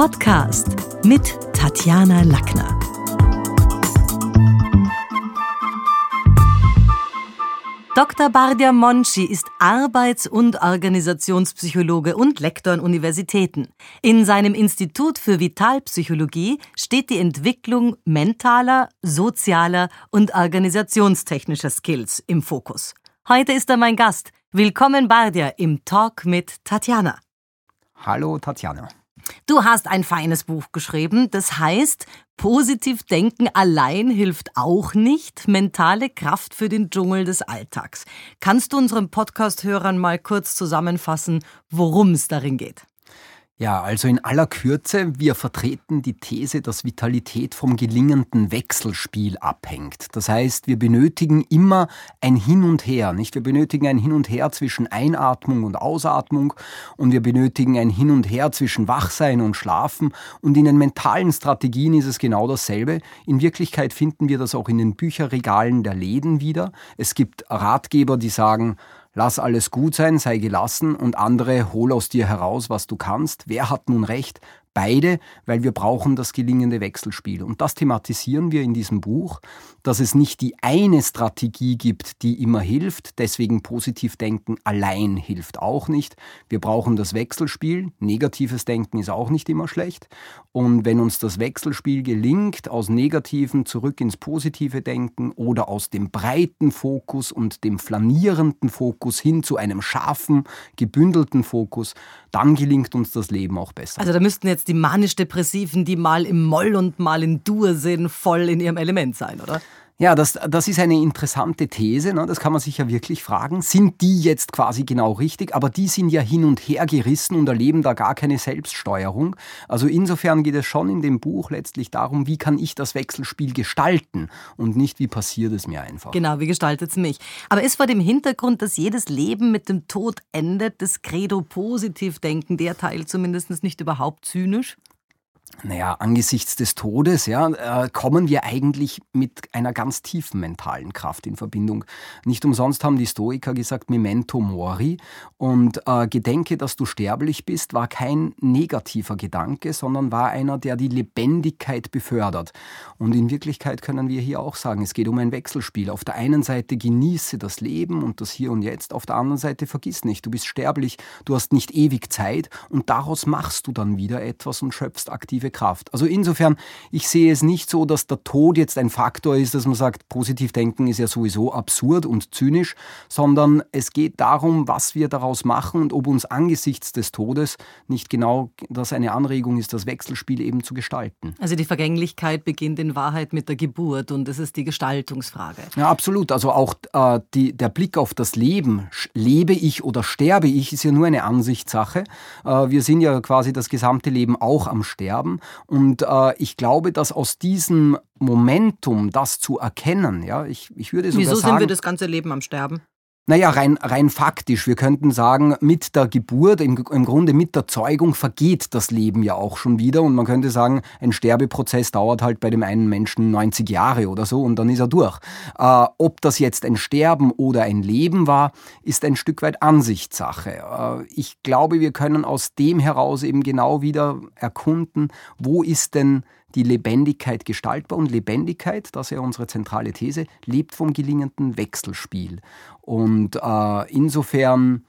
Podcast mit Tatjana Lackner. Dr. Bardia Monchi ist Arbeits- und Organisationspsychologe und Lektor an Universitäten. In seinem Institut für Vitalpsychologie steht die Entwicklung mentaler, sozialer und organisationstechnischer Skills im Fokus. Heute ist er mein Gast. Willkommen Bardia im Talk mit Tatjana. Hallo Tatjana. Du hast ein feines Buch geschrieben, das heißt, positiv denken allein hilft auch nicht, mentale Kraft für den Dschungel des Alltags. Kannst du unseren Podcast-Hörern mal kurz zusammenfassen, worum es darin geht? Ja, also in aller Kürze, wir vertreten die These, dass Vitalität vom gelingenden Wechselspiel abhängt. Das heißt, wir benötigen immer ein Hin und Her, nicht? Wir benötigen ein Hin und Her zwischen Einatmung und Ausatmung und wir benötigen ein Hin und Her zwischen Wachsein und Schlafen und in den mentalen Strategien ist es genau dasselbe. In Wirklichkeit finden wir das auch in den Bücherregalen der Läden wieder. Es gibt Ratgeber, die sagen, lass alles gut sein, sei gelassen und andere hol aus dir heraus, was du kannst. Wer hat nun recht? Beide, weil wir brauchen das gelingende Wechselspiel. Und das thematisieren wir in diesem Buch, dass es nicht die eine Strategie gibt, die immer hilft. Deswegen positiv denken allein hilft auch nicht. Wir brauchen das Wechselspiel. Negatives Denken ist auch nicht immer schlecht. Und wenn uns das Wechselspiel gelingt, aus negativen zurück ins positive Denken oder aus dem breiten Fokus und dem flanierenden Fokus hin zu einem scharfen, gebündelten Fokus, dann gelingt uns das Leben auch besser. Also da müssten jetzt die manisch-depressiven, die mal im Moll und mal in Dur sind, voll in ihrem Element sein, oder? Ja, das, das ist eine interessante These, ne? das kann man sich ja wirklich fragen. Sind die jetzt quasi genau richtig? Aber die sind ja hin und her gerissen und erleben da gar keine Selbststeuerung. Also insofern geht es schon in dem Buch letztlich darum, wie kann ich das Wechselspiel gestalten und nicht, wie passiert es mir einfach. Genau, wie gestaltet es mich. Aber ist vor dem Hintergrund, dass jedes Leben mit dem Tod endet, das Credo positiv denken, der Teil zumindest nicht überhaupt zynisch? Naja, angesichts des Todes ja, äh, kommen wir eigentlich mit einer ganz tiefen mentalen Kraft in Verbindung. Nicht umsonst haben die Stoiker gesagt, Memento Mori. Und äh, Gedenke, dass du sterblich bist, war kein negativer Gedanke, sondern war einer, der die Lebendigkeit befördert. Und in Wirklichkeit können wir hier auch sagen, es geht um ein Wechselspiel. Auf der einen Seite genieße das Leben und das Hier und Jetzt, auf der anderen Seite vergiss nicht, du bist sterblich, du hast nicht ewig Zeit und daraus machst du dann wieder etwas und schöpfst aktive Kraft. Also insofern, ich sehe es nicht so, dass der Tod jetzt ein Faktor ist, dass man sagt, positiv denken ist ja sowieso absurd und zynisch, sondern es geht darum, was wir daraus machen und ob uns angesichts des Todes nicht genau das eine Anregung ist, das Wechselspiel eben zu gestalten. Also die Vergänglichkeit beginnt in Wahrheit mit der Geburt und es ist die Gestaltungsfrage. Ja, absolut. Also auch äh, die, der Blick auf das Leben, lebe ich oder sterbe ich, ist ja nur eine Ansichtssache. Äh, wir sind ja quasi das gesamte Leben auch am Sterben. Und äh, ich glaube, dass aus diesem Momentum, das zu erkennen, ja, ich, ich würde sogar Wieso sagen... sind wir das ganze Leben am Sterben? Naja, rein, rein faktisch. Wir könnten sagen, mit der Geburt, im, im Grunde mit der Zeugung vergeht das Leben ja auch schon wieder. Und man könnte sagen, ein Sterbeprozess dauert halt bei dem einen Menschen 90 Jahre oder so und dann ist er durch. Äh, ob das jetzt ein Sterben oder ein Leben war, ist ein Stück weit Ansichtssache. Äh, ich glaube, wir können aus dem heraus eben genau wieder erkunden, wo ist denn die Lebendigkeit gestaltbar. Und Lebendigkeit, das ist ja unsere zentrale These, lebt vom gelingenden Wechselspiel. Und äh, insofern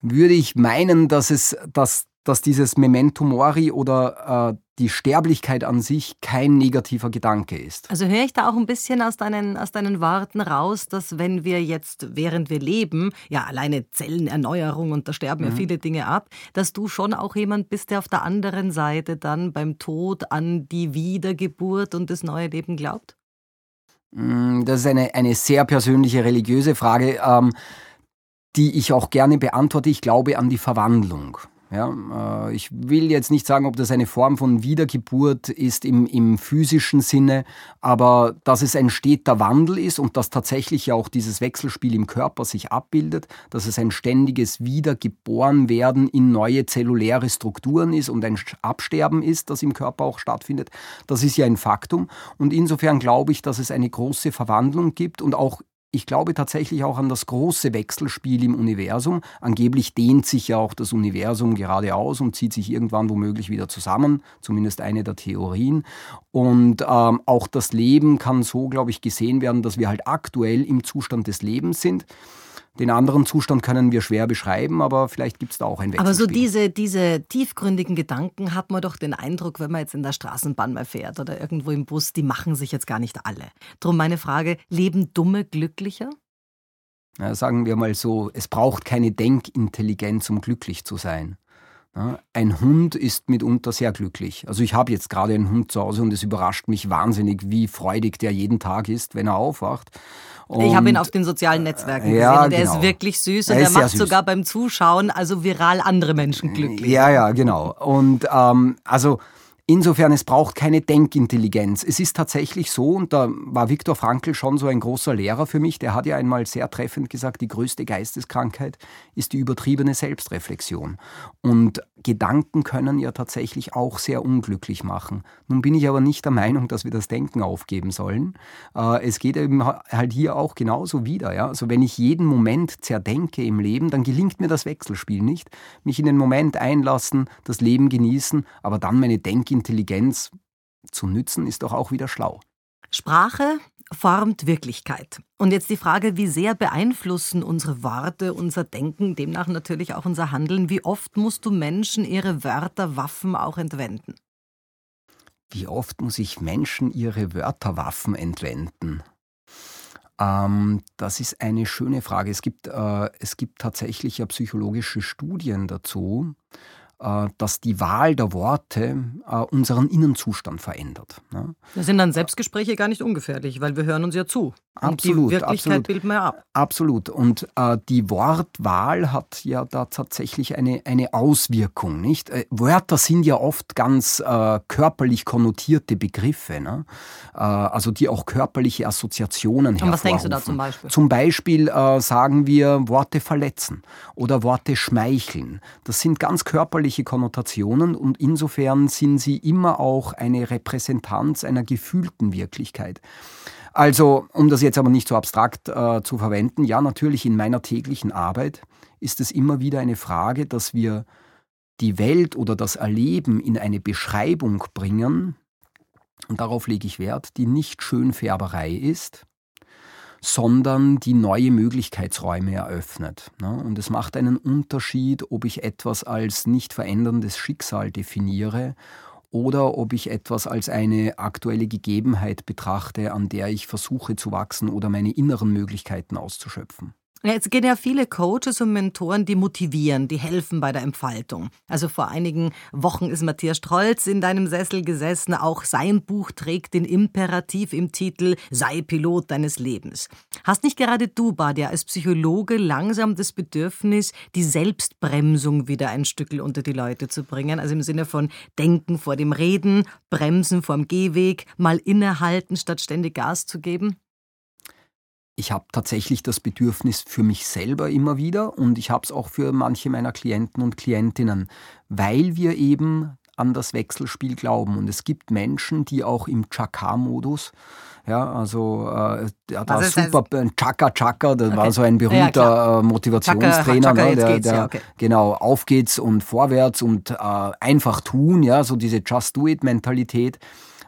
würde ich meinen, dass es, dass, dass dieses Memento Mori oder äh, die Sterblichkeit an sich kein negativer Gedanke ist. Also höre ich da auch ein bisschen aus deinen, aus deinen Worten raus, dass wenn wir jetzt, während wir leben, ja alleine Zellenerneuerung und da sterben mhm. ja viele Dinge ab, dass du schon auch jemand bist, der auf der anderen Seite dann beim Tod an die Wiedergeburt und das neue Leben glaubt? Mm, das ist eine, eine sehr persönliche religiöse Frage, ähm, die ich auch gerne beantworte. Ich glaube an die Verwandlung. Ja, äh, ich will jetzt nicht sagen, ob das eine Form von Wiedergeburt ist im, im physischen Sinne, aber dass es ein steter Wandel ist und dass tatsächlich ja auch dieses Wechselspiel im Körper sich abbildet, dass es ein ständiges Wiedergeborenwerden in neue zelluläre Strukturen ist und ein Absterben ist, das im Körper auch stattfindet, das ist ja ein Faktum. Und insofern glaube ich, dass es eine große Verwandlung gibt und auch ich glaube tatsächlich auch an das große Wechselspiel im Universum. Angeblich dehnt sich ja auch das Universum geradeaus und zieht sich irgendwann womöglich wieder zusammen, zumindest eine der Theorien. Und ähm, auch das Leben kann so, glaube ich, gesehen werden, dass wir halt aktuell im Zustand des Lebens sind. Den anderen Zustand können wir schwer beschreiben, aber vielleicht gibt es da auch ein Wechselspiel. Aber so diese, diese tiefgründigen Gedanken hat man doch den Eindruck, wenn man jetzt in der Straßenbahn mal fährt oder irgendwo im Bus, die machen sich jetzt gar nicht alle. Drum meine Frage, leben Dumme glücklicher? Ja, sagen wir mal so, es braucht keine Denkintelligenz, um glücklich zu sein. Ein Hund ist mitunter sehr glücklich. Also ich habe jetzt gerade einen Hund zu Hause und es überrascht mich wahnsinnig, wie freudig der jeden Tag ist, wenn er aufwacht. Und ich habe ihn auf den sozialen Netzwerken gesehen ja, und er genau. ist wirklich süß und er, er macht sogar beim Zuschauen also viral andere Menschen glücklich. Ja, ja, genau. Und ähm, also Insofern, es braucht keine Denkintelligenz. Es ist tatsächlich so, und da war Viktor Frankl schon so ein großer Lehrer für mich, der hat ja einmal sehr treffend gesagt, die größte Geisteskrankheit ist die übertriebene Selbstreflexion. Und Gedanken können ja tatsächlich auch sehr unglücklich machen. Nun bin ich aber nicht der Meinung, dass wir das Denken aufgeben sollen. Äh, es geht eben halt hier auch genauso wieder. Also wenn ich jeden Moment zerdenke im Leben, dann gelingt mir das Wechselspiel nicht. Mich in den Moment einlassen, das Leben genießen, aber dann meine Denkintelligenz Intelligenz zu nützen, ist doch auch wieder schlau. Sprache formt Wirklichkeit. Und jetzt die Frage, wie sehr beeinflussen unsere Worte, unser Denken, demnach natürlich auch unser Handeln? Wie oft musst du Menschen ihre Wörter, Waffen auch entwenden? Wie oft muss ich Menschen ihre Wörter, Waffen entwenden? Ähm, das ist eine schöne Frage. Es gibt, äh, es gibt tatsächlich ja psychologische Studien dazu. Äh, dass die Wahl der Worte äh, unseren Innenzustand verändert. Ne? Das sind dann Selbstgespräche gar nicht ungefährlich, weil wir hören uns ja zu. Absolut. Und die Wirklichkeit absolut, bilden wir ab. Absolut. Und äh, die Wortwahl hat ja da tatsächlich eine, eine Auswirkung. Nicht? Wörter sind ja oft ganz körperlich konnotierte Begriffe, ne? Also die auch körperliche Assoziationen Und was denkst du da zum Beispiel? Zum Beispiel sagen wir Worte verletzen oder Worte schmeicheln. Das sind ganz körperliche Konnotationen und insofern sind sie immer auch eine Repräsentanz einer gefühlten Wirklichkeit. Also, um das jetzt aber nicht so abstrakt äh, zu verwenden, ja, natürlich in meiner täglichen Arbeit ist es immer wieder eine Frage, dass wir die Welt oder das Erleben in eine Beschreibung bringen, und darauf lege ich Wert, die nicht Schönfärberei ist, sondern die neue Möglichkeitsräume eröffnet. Ne? Und es macht einen Unterschied, ob ich etwas als nicht veränderndes Schicksal definiere oder ob ich etwas als eine aktuelle Gegebenheit betrachte, an der ich versuche zu wachsen oder meine inneren Möglichkeiten auszuschöpfen. Jetzt gehen ja viele Coaches und Mentoren, die motivieren, die helfen bei der Entfaltung. Also vor einigen Wochen ist Matthias Strolz in deinem Sessel gesessen. Auch sein Buch trägt den Imperativ im Titel Sei Pilot deines Lebens. Hast nicht gerade du, Badia, als Psychologe langsam das Bedürfnis, die Selbstbremsung wieder ein Stückel unter die Leute zu bringen? Also im Sinne von Denken vor dem Reden, Bremsen vorm Gehweg, mal innehalten, statt ständig Gas zu geben? Ich habe tatsächlich das Bedürfnis für mich selber immer wieder und ich habe es auch für manche meiner Klienten und Klientinnen, weil wir eben an das Wechselspiel glauben. Und es gibt Menschen, die auch im Chakra-Modus, ja, also äh, der war super, Chaka Chaka, das okay. war so ein berühmter ja, äh, Motivationstrainer, Chaka, Chaka, ne, der, der ja, okay. genau auf geht's und vorwärts und äh, einfach tun, ja, so diese Just Do It Mentalität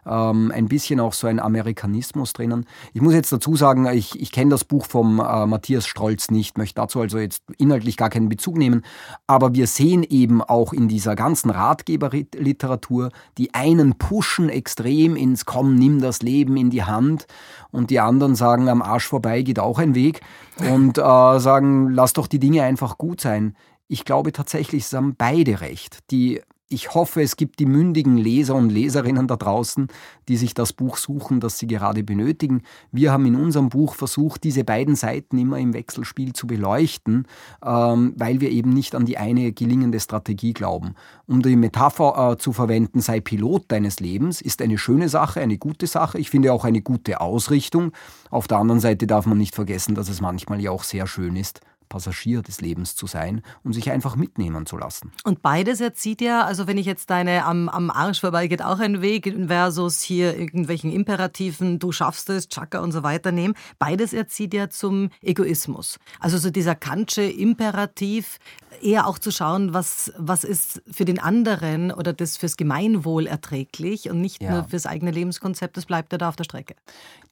ähm, ein bisschen auch so ein Amerikanismus drinnen. Ich muss jetzt dazu sagen, ich, ich kenne das Buch vom äh, Matthias Strolz nicht, möchte dazu also jetzt inhaltlich gar keinen Bezug nehmen, aber wir sehen eben auch in dieser ganzen Ratgeberliteratur, die einen pushen extrem ins Komm, nimm das Leben in die Hand und die anderen sagen, am Arsch vorbei geht auch ein Weg und äh, sagen, lass doch die Dinge einfach gut sein. Ich glaube tatsächlich, es haben beide recht. Die ich hoffe, es gibt die mündigen Leser und Leserinnen da draußen, die sich das Buch suchen, das sie gerade benötigen. Wir haben in unserem Buch versucht, diese beiden Seiten immer im Wechselspiel zu beleuchten, ähm, weil wir eben nicht an die eine gelingende Strategie glauben. Um die Metapher äh, zu verwenden, sei Pilot deines Lebens, ist eine schöne Sache, eine gute Sache. Ich finde auch eine gute Ausrichtung. Auf der anderen Seite darf man nicht vergessen, dass es manchmal ja auch sehr schön ist, Passagier des Lebens zu sein und sich einfach mitnehmen zu lassen. Und beides erzieht ja, also wenn ich jetzt deine am, am Arsch vorbei geht auch ein Weg versus hier irgendwelchen Imperativen, du schaffst es, Chaka und so weiter nehmen, beides erzieht ja zum Egoismus. Also so dieser Kantsche Imperativ, eher auch zu schauen, was, was ist für den anderen oder das fürs Gemeinwohl erträglich und nicht ja. nur fürs eigene Lebenskonzept, das bleibt ja da auf der Strecke.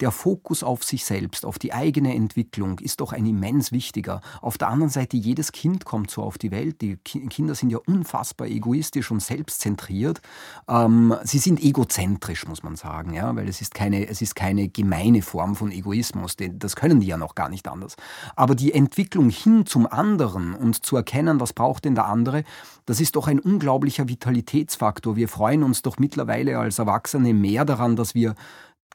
Der Fokus auf sich selbst, auf die eigene Entwicklung ist doch ein immens wichtiger. Auf der anderen Seite, jedes Kind kommt so auf die Welt. Die Kinder sind ja unfassbar egoistisch und selbstzentriert. Ähm, sie sind egozentrisch, muss man sagen, ja, weil es ist keine, es ist keine gemeine Form von Egoismus. Das können die ja noch gar nicht anders. Aber die Entwicklung hin zum anderen und zu erkennen, was braucht denn der andere, das ist doch ein unglaublicher Vitalitätsfaktor. Wir freuen uns doch mittlerweile als Erwachsene mehr daran, dass wir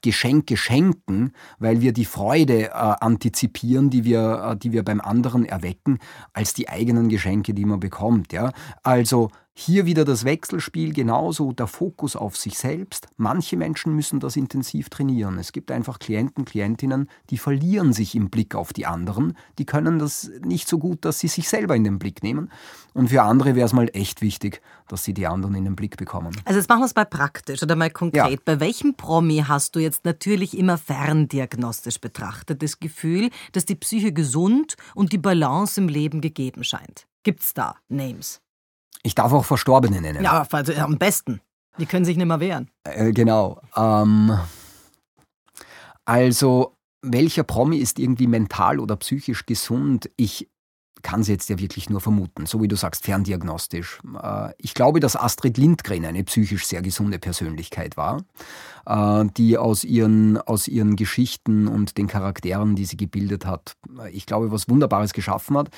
Geschenke schenken, weil wir die Freude äh, antizipieren, die wir, äh, die wir beim anderen erwecken, als die eigenen Geschenke, die man bekommt. Ja? Also hier wieder das Wechselspiel, genauso der Fokus auf sich selbst. Manche Menschen müssen das intensiv trainieren. Es gibt einfach Klienten, Klientinnen, die verlieren sich im Blick auf die anderen. Die können das nicht so gut, dass sie sich selber in den Blick nehmen. Und für andere wäre es mal echt wichtig, dass sie die anderen in den Blick bekommen. Also jetzt machen wir es mal praktisch oder mal konkret. Ja. Bei welchem Promi hast du jetzt natürlich immer ferndiagnostisch betrachtet das Gefühl, dass die Psyche gesund und die Balance im Leben gegeben scheint? Gibt's da Names? Ich darf auch Verstorbene nennen. Ja, also am besten. Die können sich nicht mehr wehren. Äh, genau. Ähm, also, welcher Promi ist irgendwie mental oder psychisch gesund? Ich kann es jetzt ja wirklich nur vermuten, so wie du sagst, ferndiagnostisch. Äh, ich glaube, dass Astrid Lindgren eine psychisch sehr gesunde Persönlichkeit war. Äh, die aus ihren, aus ihren Geschichten und den Charakteren, die sie gebildet hat, äh, ich glaube, was Wunderbares geschaffen hat.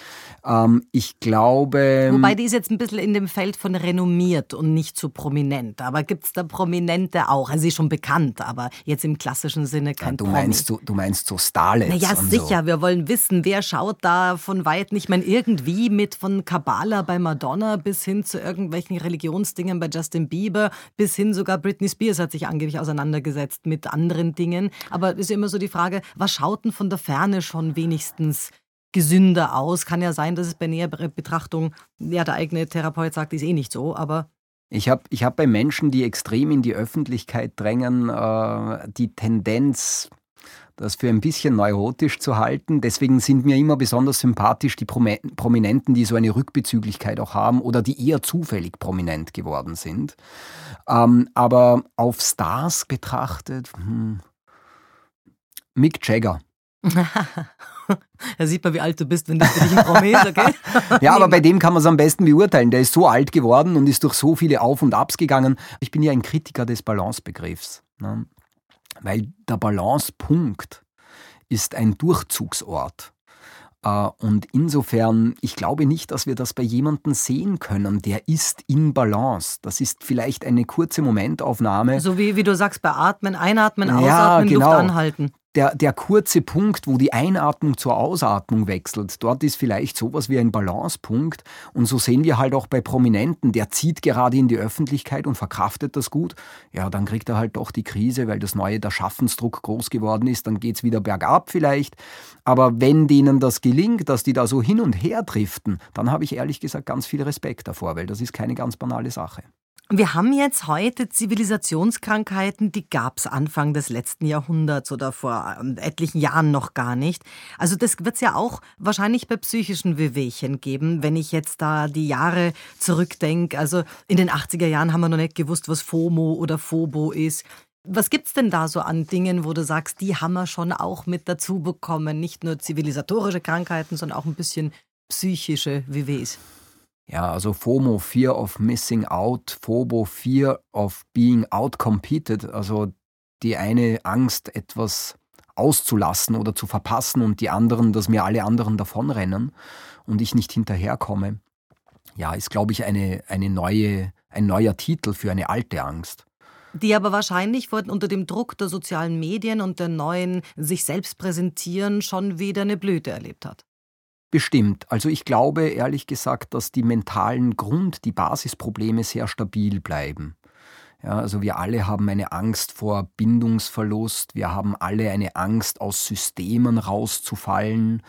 Ähm, ich glaube. Wobei die ist jetzt ein bisschen in dem Feld von renommiert und nicht so prominent. Aber gibt es da Prominente auch? Also sie ist schon bekannt, aber jetzt im klassischen Sinne kein ja, du Meinst, du, du meinst so Starlets? Naja, sicher. So. Wir wollen wissen, wer schaut da von weitem. Ich meine, irgendwie mit von Kabbala bei Madonna bis hin zu irgendwelchen Religionsdingen bei Justin Bieber bis hin sogar Britney Spears hat sich angeblich auseinandergesetzt auseinandergesetzt mit anderen Dingen. Aber es ist immer so die Frage, was schaut denn von der Ferne schon wenigstens gesünder aus? Kann ja sein, dass es bei näherer Betrachtung, ja, der eigene Therapeut sagt, ist eh nicht so, aber ich habe ich hab bei Menschen, die extrem in die Öffentlichkeit drängen, äh, die Tendenz, das für ein bisschen neurotisch zu halten. Deswegen sind mir immer besonders sympathisch die Prominenten, die so eine Rückbezüglichkeit auch haben oder die eher zufällig prominent geworden sind. Ähm, aber auf Stars betrachtet, hm, Mick Jagger. da sieht man, wie alt du bist, wenn das für dich ein Promi ist, okay? ja, aber bei dem kann man es am besten beurteilen. Der ist so alt geworden und ist durch so viele Auf und Abs gegangen. Ich bin ja ein Kritiker des Balancebegriffs. Ne? Weil der Balancepunkt ist ein Durchzugsort. Äh, und insofern, ich glaube nicht, dass wir das bei jemandem sehen können, der ist in Balance. Das ist vielleicht eine kurze Momentaufnahme. So wie, wie du sagst, bei Atmen, Einatmen, Ausatmen, ja, genau. Luft anhalten der, der kurze Punkt, wo die Einatmung zur Ausatmung wechselt, dort ist vielleicht sowas wie ein Balancepunkt. Und so sehen wir halt auch bei Prominenten, der zieht gerade in die Öffentlichkeit und verkraftet das gut. Ja, dann kriegt er halt doch die Krise, weil das neue, der Schaffensdruck groß geworden ist. Dann geht's wieder bergab vielleicht. Aber wenn denen das gelingt, dass die da so hin und her driften, dann habe ich ehrlich gesagt ganz viel Respekt davor, weil das ist keine ganz banale Sache. Wir haben jetzt heute Zivilisationskrankheiten, die gab es Anfang des letzten Jahrhunderts oder vor ähm, etlichen Jahren noch gar nicht. Also das wird es ja auch wahrscheinlich bei psychischen Wehwehchen geben, wenn ich jetzt da die Jahre zurückdenke. Also in den 80er Jahren haben wir noch nicht gewusst, was FOMO oder Phobo ist. Was gibt's denn da so an Dingen, wo du sagst, die haben wir schon auch mit dazu bekommen? Nicht nur zivilisatorische Krankheiten, sondern auch ein bisschen psychische WWs. Ja, also FOMO, Fear of Missing Out, FOBO, Fear of Being Outcompeted, also die eine Angst, etwas auszulassen oder zu verpassen und die anderen, dass mir alle anderen davonrennen und ich nicht hinterherkomme. Ja, ist, glaube ich, eine, eine neue, ein neuer Titel für eine alte Angst. Die aber wahrscheinlich unter dem Druck der sozialen Medien und der neuen sich selbst präsentieren schon wieder eine Blüte erlebt hat. Bestimmt. Also ich glaube ehrlich gesagt, dass die mentalen Grund-, die Basisprobleme sehr stabil bleiben. Ja, also wir alle haben eine Angst vor Bindungsverlust, wir haben alle eine Angst, aus Systemen rauszufallen,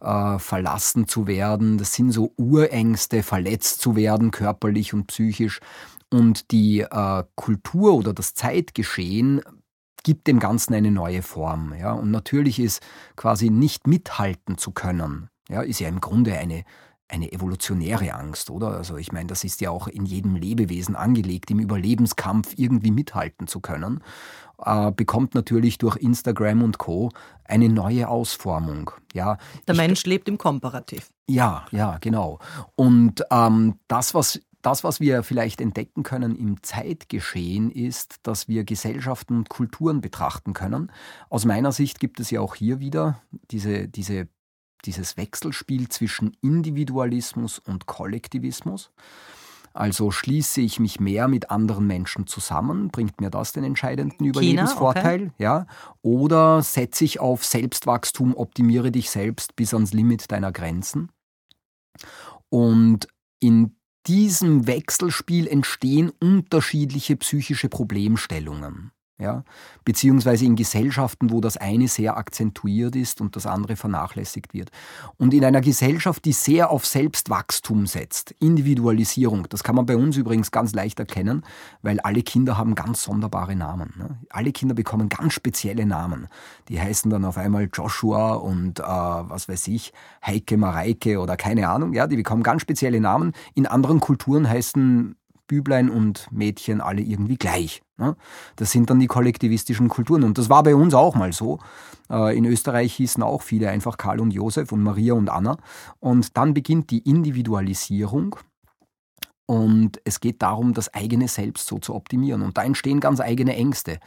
äh, verlassen zu werden. Das sind so Urängste, verletzt zu werden, körperlich und psychisch. Und die äh, Kultur oder das Zeitgeschehen gibt dem Ganzen eine neue Form. Ja? Und natürlich ist quasi nicht mithalten zu können, ja, ist ja im Grunde eine eine evolutionäre Angst, oder? Also ich meine, das ist ja auch in jedem Lebewesen angelegt, im Überlebenskampf irgendwie mithalten zu können, äh, bekommt natürlich durch Instagram und Co. eine neue Ausformung. Ja, Der Mensch lebt im Komparativ. Ja, ja, genau. Und ähm, das, was das, was wir vielleicht entdecken können im Zeitgeschehen, ist, dass wir Gesellschaften und Kulturen betrachten können. Aus meiner Sicht gibt es ja auch hier wieder diese, diese dieses Wechselspiel zwischen Individualismus und Kollektivismus. Also schließe ich mich mehr mit anderen Menschen zusammen, bringt mir das den entscheidenden Überlebensvorteil, okay. ja? Oder setze ich auf Selbstwachstum, optimiere dich selbst bis ans Limit deiner Grenzen? Und in diesem Wechselspiel entstehen unterschiedliche psychische Problemstellungen ja, beziehungsweise in Gesellschaften, wo das eine sehr akzentuiert ist und das andere vernachlässigt wird. Und in einer Gesellschaft, die sehr auf Selbstwachstum setzt, Individualisierung, das kann man bei uns übrigens ganz leicht erkennen, weil alle Kinder haben ganz sonderbare Namen. Ne? Alle Kinder bekommen ganz spezielle Namen. Die heißen dann auf einmal Joshua und äh, was weiß ich, Heike Mareike oder keine Ahnung. Ja, die bekommen ganz spezielle Namen. In anderen Kulturen heißen Büblein und Mädchen alle irgendwie gleich. Ne? Das sind dann die kollektivistischen Kulturen. Und das war bei uns auch mal so. Äh, in Österreich hießen auch viele einfach Karl und Josef und Maria und Anna. Und dann beginnt die Individualisierung. Und es geht darum, das eigene Selbst so zu optimieren. Und da entstehen ganz eigene Ängste.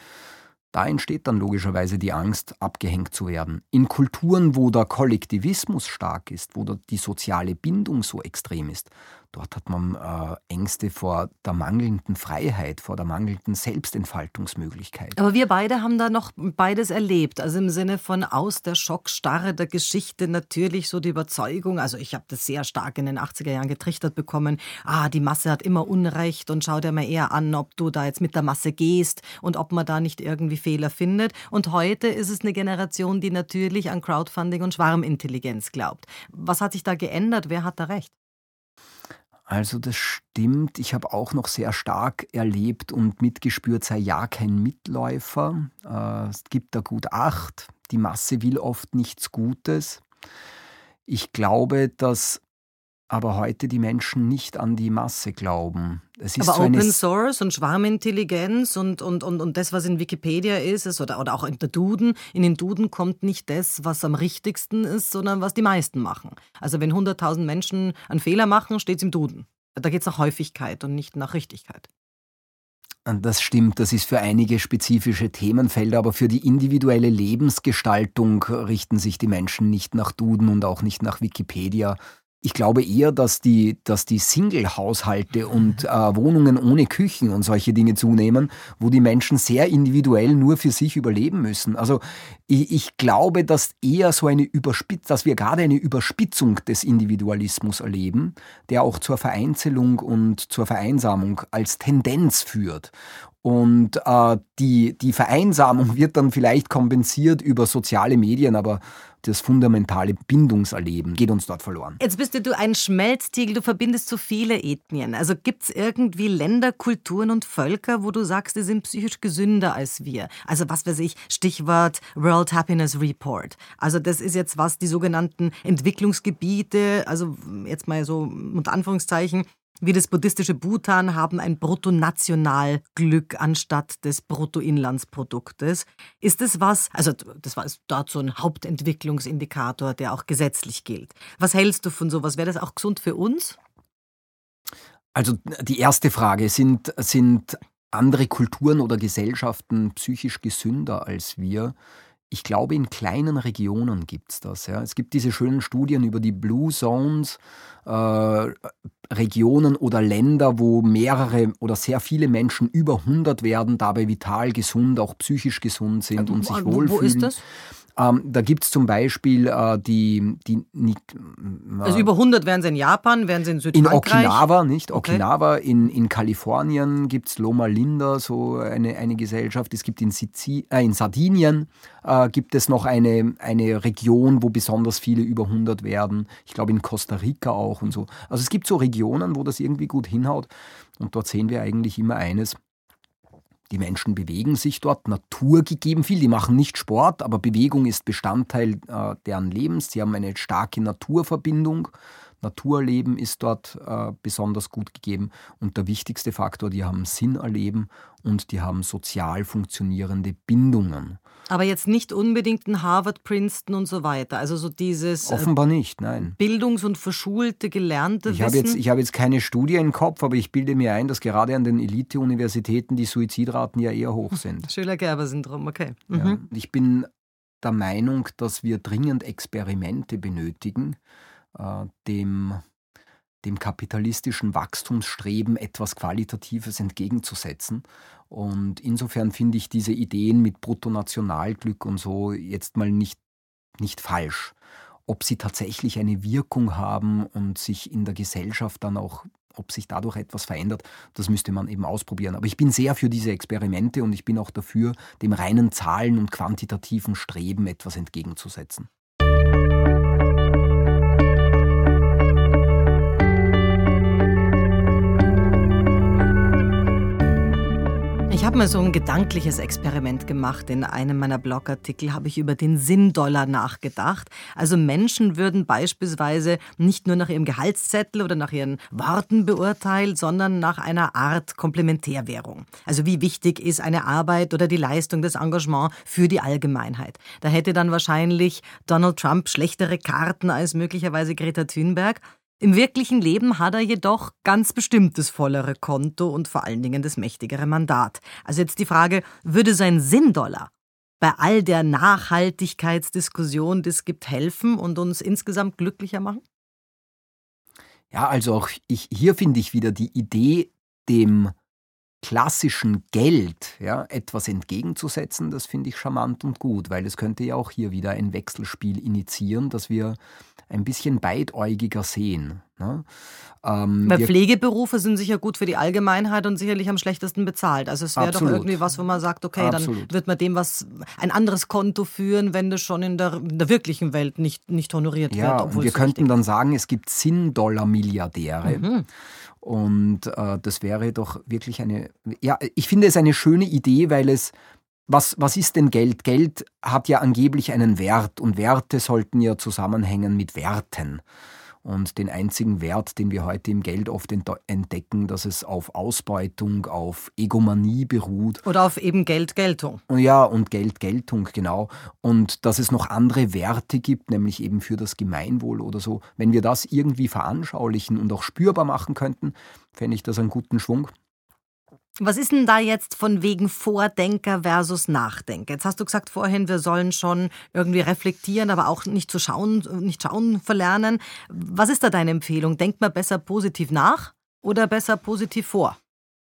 Da entsteht dann logischerweise die Angst, abgehängt zu werden. In Kulturen, wo der Kollektivismus stark ist, wo die soziale Bindung so extrem ist, Dort hat man äh, Ängste vor der mangelnden Freiheit, vor der mangelnden Selbstentfaltungsmöglichkeit. Aber wir beide haben da noch beides erlebt. Also im Sinne von aus der Schockstarre der Geschichte natürlich so die Überzeugung, also ich habe das sehr stark in den 80er Jahren getrichtert bekommen, ah, die Masse hat immer Unrecht und schau dir mal eher an, ob du da jetzt mit der Masse gehst und ob man da nicht irgendwie Fehler findet. Und heute ist es eine Generation, die natürlich an Crowdfunding und Schwarmintelligenz glaubt. Was hat sich da geändert? Wer hat da recht? Also das stimmt. Ich habe auch noch sehr stark erlebt und mitgespürt, sei ja kein Mitläufer. Äh, es gibt da gut acht. Die Masse will oft nichts Gutes. Ich glaube, dass aber heute die Menschen nicht an die Masse glauben. aber so Open Source und Schwarmintelligenz und, und, und, und das, was in Wikipedia ist, ist oder, oder auch in der Duden, in den Duden kommt nicht das, was am richtigsten ist, sondern was die meisten machen. Also wenn 100.000 Menschen einen Fehler machen, steht es im Duden. Da geht es nach Häufigkeit und nicht nach Richtigkeit. Das stimmt, das ist für einige spezifische Themenfelder, aber für die individuelle Lebensgestaltung richten sich die Menschen nicht nach Duden und auch nicht nach Wikipedia, ich glaube eher, dass die, dass die Single-Haushalte und äh, Wohnungen ohne Küchen und solche Dinge zunehmen, wo die Menschen sehr individuell nur für sich überleben müssen. Also ich, ich glaube, dass eher so eine Überspitz, dass wir gerade eine Überspitzung des Individualismus erleben, der auch zur Vereinzelung und zur Vereinsamung als Tendenz führt. Und äh, die, die Vereinsamung wird dann vielleicht kompensiert über soziale Medien, aber das fundamentale Bindungserleben geht uns dort verloren. Jetzt bist du ein Schmelztiegel, du verbindest so viele Ethnien. Also gibt es irgendwie Länder, Kulturen und Völker, wo du sagst, die sind psychisch gesünder als wir? Also was weiß ich, Stichwort World Happiness Report. Also das ist jetzt was, die sogenannten Entwicklungsgebiete, also jetzt mal so unter Anführungszeichen, wie das buddhistische Bhutan haben ein Bruttonationalglück anstatt des Bruttoinlandsproduktes. Ist es was, also das war dort so ein Hauptentwicklungsindikator, der auch gesetzlich gilt. Was hältst du von sowas? Wäre das auch gesund für uns? Also die erste Frage, sind, sind andere Kulturen oder Gesellschaften psychisch gesünder als wir? Ich glaube, in kleinen Regionen gibt es das. Ja. Es gibt diese schönen Studien über die Blue Zones, äh, Regionen oder Länder, wo mehrere oder sehr viele Menschen über 100 werden, dabei vital gesund, auch psychisch gesund sind und sich wohlfühlen. Wo ist das? Ähm, da gibt es zum Beispiel äh, die, die nicht, äh, Also über 100 wären sie in Japan, wären sie in Südfrankreich? In Okinawa, nicht? Okay. Okinawa, in, in Kalifornien gibt es Loma Linda, so eine, eine Gesellschaft. Es gibt in, Sizi äh, in Sardinien äh, gibt es noch eine, eine Region, wo besonders viele über 100 werden. Ich glaube in Costa Rica auch und so. Also es gibt so Regionen, wo das irgendwie gut hinhaut. Und dort sehen wir eigentlich immer eines, die Menschen bewegen sich dort, Natur gegeben viel, die machen nicht Sport, aber Bewegung ist Bestandteil äh, deren Lebens. Sie haben eine starke Naturverbindung. Naturleben ist dort äh, besonders gut gegeben. Und der wichtigste Faktor, die haben Sinn erleben und die haben sozial funktionierende Bindungen. Aber jetzt nicht unbedingt ein Harvard, Princeton und so weiter. Also so dieses. Äh, Offenbar nicht, nein. Bildungs- und verschulte, gelernte ich Wissen. Habe jetzt, ich habe jetzt keine Studie im Kopf, aber ich bilde mir ein, dass gerade an den Elite-Universitäten die Suizidraten ja eher hoch sind. Schüler-Gerber-Syndrom, okay. Mhm. Ja, ich bin der Meinung, dass wir dringend Experimente benötigen, dem dem kapitalistischen Wachstumsstreben etwas Qualitatives entgegenzusetzen. Und insofern finde ich diese Ideen mit Bruttonationalglück und so jetzt mal nicht, nicht falsch. Ob sie tatsächlich eine Wirkung haben und sich in der Gesellschaft dann auch, ob sich dadurch etwas verändert, das müsste man eben ausprobieren. Aber ich bin sehr für diese Experimente und ich bin auch dafür, dem reinen Zahlen und quantitativen Streben etwas entgegenzusetzen. Habe mal so ein gedankliches Experiment gemacht. In einem meiner Blogartikel habe ich über den Sinndollar nachgedacht. Also Menschen würden beispielsweise nicht nur nach ihrem Gehaltszettel oder nach ihren Worten beurteilt, sondern nach einer Art Komplementärwährung. Also wie wichtig ist eine Arbeit oder die Leistung, das Engagement für die Allgemeinheit. Da hätte dann wahrscheinlich Donald Trump schlechtere Karten als möglicherweise Greta Thunberg. Im wirklichen Leben hat er jedoch ganz bestimmt das vollere Konto und vor allen Dingen das mächtigere Mandat. Also jetzt die Frage, würde sein Sinndollar bei all der Nachhaltigkeitsdiskussion, die es gibt, helfen und uns insgesamt glücklicher machen? Ja, also auch ich, hier finde ich wieder die Idee, dem klassischen Geld ja, etwas entgegenzusetzen, das finde ich charmant und gut, weil es könnte ja auch hier wieder ein Wechselspiel initiieren, dass wir ein bisschen beidäugiger sehen. Ne? Ähm, Weil Pflegeberufe sind sicher gut für die Allgemeinheit und sicherlich am schlechtesten bezahlt. Also es wäre doch irgendwie was, wo man sagt, okay, Absolut. dann wird man dem was ein anderes Konto führen, wenn das schon in der, in der wirklichen Welt nicht, nicht honoriert ja, wird. Ja, und wir könnten dann sagen, es gibt Sinn-Dollar-Milliardäre. Mhm. Und äh, das wäre doch wirklich eine, ja, ich finde es eine schöne Idee, weil es, was, was ist denn Geld? Geld hat ja angeblich einen Wert und Werte sollten ja zusammenhängen mit Werten. Und den einzigen Wert, den wir heute im Geld oft entdecken, dass es auf Ausbeutung, auf Egomanie beruht. Oder auf eben Geldgeltung. Ja, und Geldgeltung, genau. Und dass es noch andere Werte gibt, nämlich eben für das Gemeinwohl oder so. Wenn wir das irgendwie veranschaulichen und auch spürbar machen könnten, fände ich das einen guten Schwung. Was ist denn da jetzt von wegen Vordenker versus Nachdenker? Jetzt hast du gesagt vorhin, wir sollen schon irgendwie reflektieren, aber auch nicht zu schauen, nicht schauen verlernen. Was ist da deine Empfehlung? Denkt man besser positiv nach oder besser positiv vor?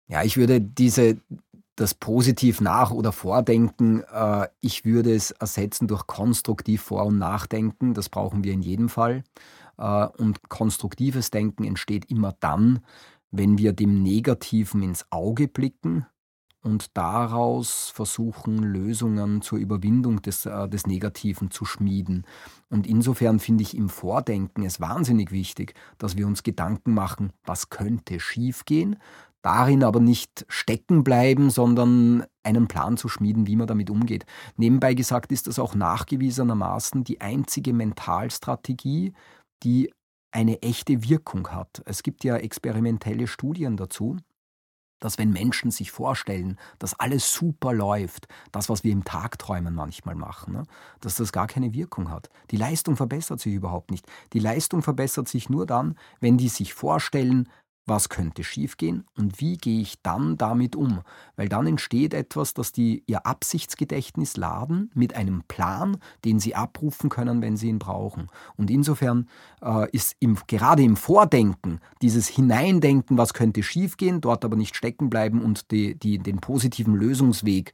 Ja, ich würde diese das positiv nach oder vordenken, äh, ich würde es ersetzen durch konstruktiv vor und nachdenken. Das brauchen wir in jedem Fall. Äh, und konstruktives Denken entsteht immer dann, wenn wir dem Negativen ins Auge blicken und daraus versuchen, Lösungen zur Überwindung des, äh, des Negativen zu schmieden. Und insofern finde ich im Vordenken es wahnsinnig wichtig, dass wir uns Gedanken machen, was könnte schiefgehen, darin aber nicht stecken bleiben, sondern einen Plan zu schmieden, wie man damit umgeht. Nebenbei gesagt ist das auch nachgewiesenermaßen die einzige Mentalstrategie, die eine echte Wirkung hat. Es gibt ja experimentelle Studien dazu, dass wenn Menschen sich vorstellen, dass alles super läuft, das, was wir im Tagträumen manchmal machen, ne, dass das gar keine Wirkung hat. Die Leistung verbessert sich überhaupt nicht. Die Leistung verbessert sich nur dann, wenn die sich vorstellen, was könnte schiefgehen und wie gehe ich dann damit um? Weil dann entsteht etwas, das die ihr Absichtsgedächtnis laden mit einem Plan, den sie abrufen können, wenn sie ihn brauchen. Und insofern äh, ist im, gerade im Vordenken dieses Hineindenken, was könnte schiefgehen, dort aber nicht stecken bleiben und die, die, den positiven Lösungsweg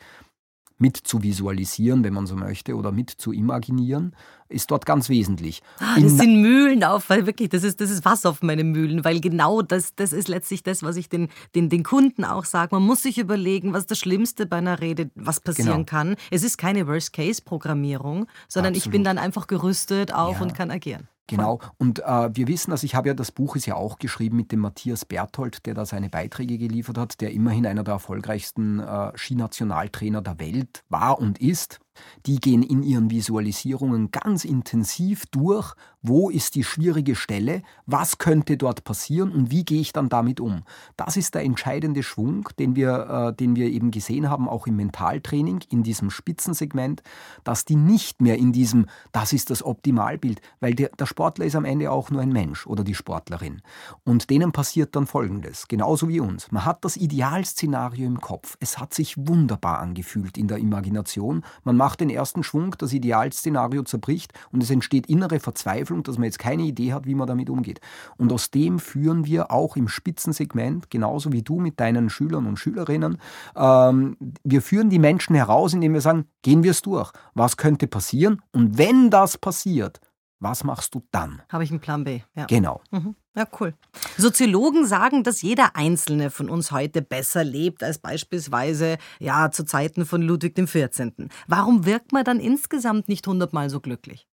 mit zu visualisieren, wenn man so möchte, oder mit zu imaginieren, ist dort ganz wesentlich. Ah, das sind Mühlen auf, weil wirklich, das ist, das ist was auf meine Mühlen, weil genau das, das ist letztlich das, was ich den, den, den Kunden auch sage. Man muss sich überlegen, was das Schlimmste bei einer Rede, was passieren genau. kann. Es ist keine Worst-Case-Programmierung, sondern Absolut. ich bin dann einfach gerüstet auf ja. und kann agieren. Genau. Und äh, wir wissen, also ich habe ja das Buch ist ja auch geschrieben mit dem Matthias Berthold, der da seine Beiträge geliefert hat, der immerhin einer der erfolgreichsten äh, Skinationaltrainer der Welt war und ist. Die gehen in ihren Visualisierungen ganz intensiv durch, wo ist die schwierige Stelle, was könnte dort passieren und wie gehe ich dann damit um. Das ist der entscheidende Schwung, den wir, äh, den wir eben gesehen haben, auch im Mentaltraining, in diesem Spitzensegment, dass die nicht mehr in diesem, das ist das Optimalbild, weil der, der Sportler ist am Ende auch nur ein Mensch oder die Sportlerin. Und denen passiert dann Folgendes, genauso wie uns. Man hat das Idealszenario im Kopf. Es hat sich wunderbar angefühlt in der Imagination. Man macht den ersten Schwung, das Idealszenario zerbricht und es entsteht innere Verzweiflung, dass man jetzt keine Idee hat, wie man damit umgeht. Und aus dem führen wir auch im Spitzensegment, genauso wie du mit deinen Schülern und Schülerinnen, ähm, wir führen die Menschen heraus, indem wir sagen, gehen wir es durch. Was könnte passieren? Und wenn das passiert, was machst du dann? Habe ich einen Plan B. Ja. Genau. Mhm. Ja, cool. Soziologen sagen, dass jeder Einzelne von uns heute besser lebt als beispielsweise ja zu Zeiten von Ludwig XIV. Warum wirkt man dann insgesamt nicht hundertmal so glücklich?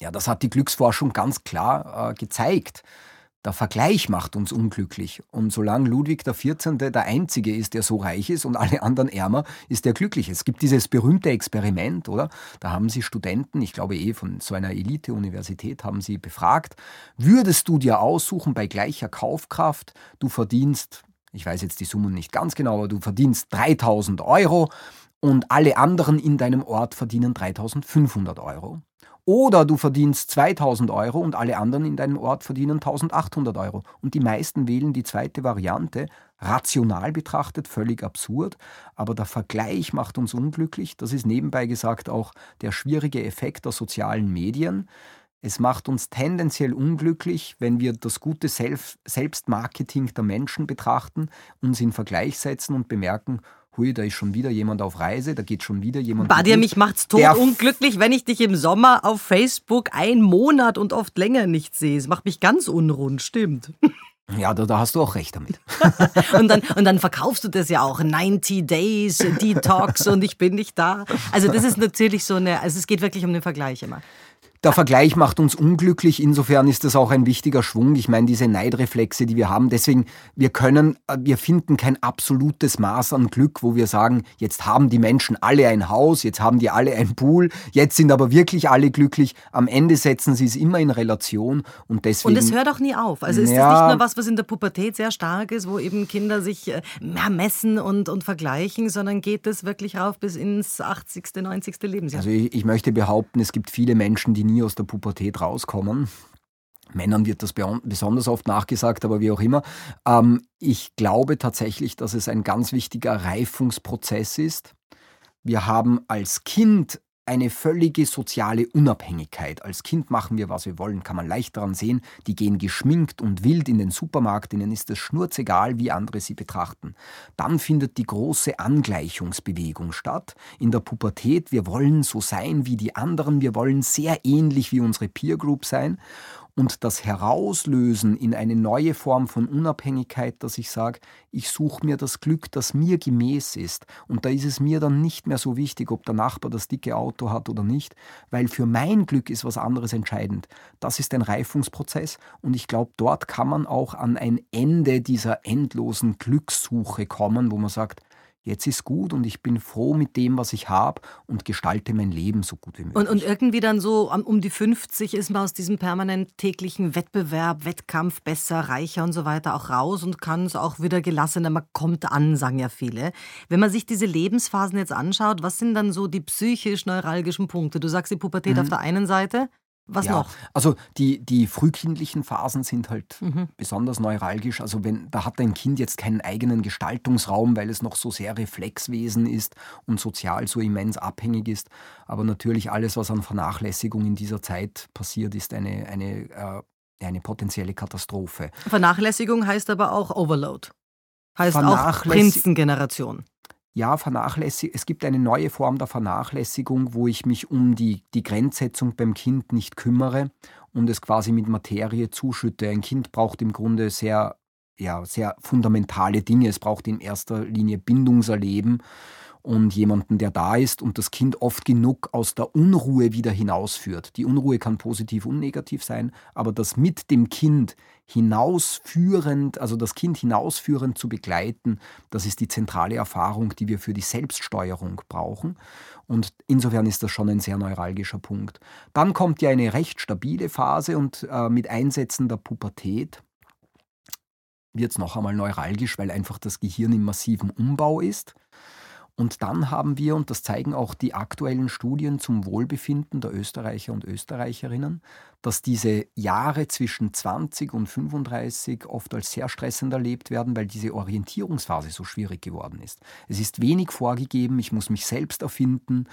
Ja, das hat die Glücksforschung ganz klar äh, gezeigt. Der Vergleich macht uns unglücklich. Und solange Ludwig XIV. der Einzige ist, der so reich ist und alle anderen ärmer, ist er glücklich. Es gibt dieses berühmte Experiment, oder? Da haben sie Studenten, ich glaube eh von so einer Elite-Universität, haben sie befragt, würdest du dir aussuchen, bei gleicher Kaufkraft, du verdienst, ich weiß jetzt die Summen nicht ganz genau, aber du verdienst 3000 Euro und alle anderen in deinem Ort verdienen 3500 Euro. Oder du verdienst 2000 Euro und alle anderen in deinem Ort verdienen 1800 Euro. Und die meisten wählen die zweite Variante, rational betrachtet völlig absurd, aber der Vergleich macht uns unglücklich. Das ist nebenbei gesagt auch der schwierige Effekt der sozialen Medien. Es macht uns tendenziell unglücklich, wenn wir das gute Selbstmarketing der Menschen betrachten, uns in Vergleich setzen und bemerken, hui, da ist schon wieder jemand auf Reise, da geht schon wieder jemand. Badia, mich macht's tot unglücklich, wenn ich dich im Sommer auf Facebook einen Monat und oft länger nicht sehe. Es macht mich ganz unrund, stimmt. Ja, da, da, hast du auch recht damit. und, dann, und dann verkaufst du das ja auch. 90 Days Detox und ich bin nicht da. Also das ist natürlich so eine, also es geht wirklich um den Vergleich immer. Der Vergleich macht uns unglücklich, insofern ist das auch ein wichtiger Schwung. Ich meine, diese Neidreflexe, die wir haben, deswegen, wir können, äh, wir finden kein absolutes Maß an Glück, wo wir sagen, jetzt haben die Menschen alle ein Haus, jetzt haben die alle ein Pool, jetzt sind aber wirklich alle glücklich. Am Ende setzen sie es immer in Relation und deswegen. Und es hört auch nie auf. Also ist ja, das nicht nur was, was in der Pubertät sehr stark ist, wo eben Kinder sich äh, messen und, und vergleichen, sondern geht es wirklich rauf bis ins 80., 90. Lebensjahr? Also ich, ich möchte behaupten, es gibt viele Menschen, die nie aus der Pubertät rauskommen. Männern wird das besonders oft nachgesagt, aber wie auch immer. Ähm, ich glaube tatsächlich, dass es ein ganz wichtiger Reifungsprozess ist. Wir haben als Kind eine völlige soziale Unabhängigkeit. Als Kind machen wir, was wir wollen, kann man leicht daran sehen. Die gehen geschminkt und wild in den Supermarkt, ihnen ist es schnurzegal, wie andere sie betrachten. Dann findet die große Angleichungsbewegung statt. In der Pubertät, wir wollen so sein wie die anderen, wir wollen sehr ähnlich wie unsere Peer Group sein und das Herauslösen in eine neue Form von Unabhängigkeit, dass ich sage, ich suche mir das Glück, das mir gemäß ist. Und da ist es mir dann nicht mehr so wichtig, ob der Nachbar das dicke Auto hat oder nicht, weil für mein Glück ist was anderes entscheidend. Das ist ein Reifungsprozess und ich glaube, dort kann man auch an ein Ende dieser endlosen Glückssuche kommen, wo man sagt, jetzt ist gut und ich bin froh mit dem, was ich habe und gestalte mein Leben so gut wie möglich. Und, und irgendwie dann so um die 50 ist man aus diesem permanent täglichen Wettbewerb, Wettkampf, besser, reicher und so weiter auch raus und kann es auch wieder gelassener, man kommt an, sagen ja viele. Wenn man sich diese Lebensphasen jetzt anschaut, was sind dann so die psychisch-neuralgischen Punkte? Du sagst die Pubertät mhm. auf der einen Seite, was ja, noch? Also die, die frühkindlichen Phasen sind halt mhm. besonders neuralgisch. Also wenn da hat ein Kind jetzt keinen eigenen Gestaltungsraum, weil es noch so sehr Reflexwesen ist und sozial so immens abhängig ist. Aber natürlich alles, was an Vernachlässigung in dieser Zeit passiert, ist eine, eine, äh, eine potenzielle Katastrophe. Vernachlässigung heißt aber auch Overload. Heißt auch Prinzengeneration. Ja, vernachlässig, es gibt eine neue Form der Vernachlässigung, wo ich mich um die, die Grenzsetzung beim Kind nicht kümmere und es quasi mit Materie zuschütte. Ein Kind braucht im Grunde sehr, ja, sehr fundamentale Dinge. Es braucht in erster Linie Bindungserleben und jemanden, der da ist und das Kind oft genug aus der Unruhe wieder hinausführt. Die Unruhe kann positiv und negativ sein, aber das mit dem Kind hinausführend, also das Kind hinausführend zu begleiten, das ist die zentrale Erfahrung, die wir für die Selbststeuerung brauchen. Und insofern ist das schon ein sehr neuralgischer Punkt. Dann kommt ja eine recht stabile Phase und äh, mit Einsätzen der Pubertät wird es noch einmal neuralgisch, weil einfach das Gehirn im massiven Umbau ist. Und dann haben wir, und das zeigen auch die aktuellen Studien zum Wohlbefinden der Österreicher und Österreicherinnen, dass diese Jahre zwischen 20 und 35 oft als sehr stressend erlebt werden, weil diese Orientierungsphase so schwierig geworden ist. Es ist wenig vorgegeben, ich muss mich selbst erfinden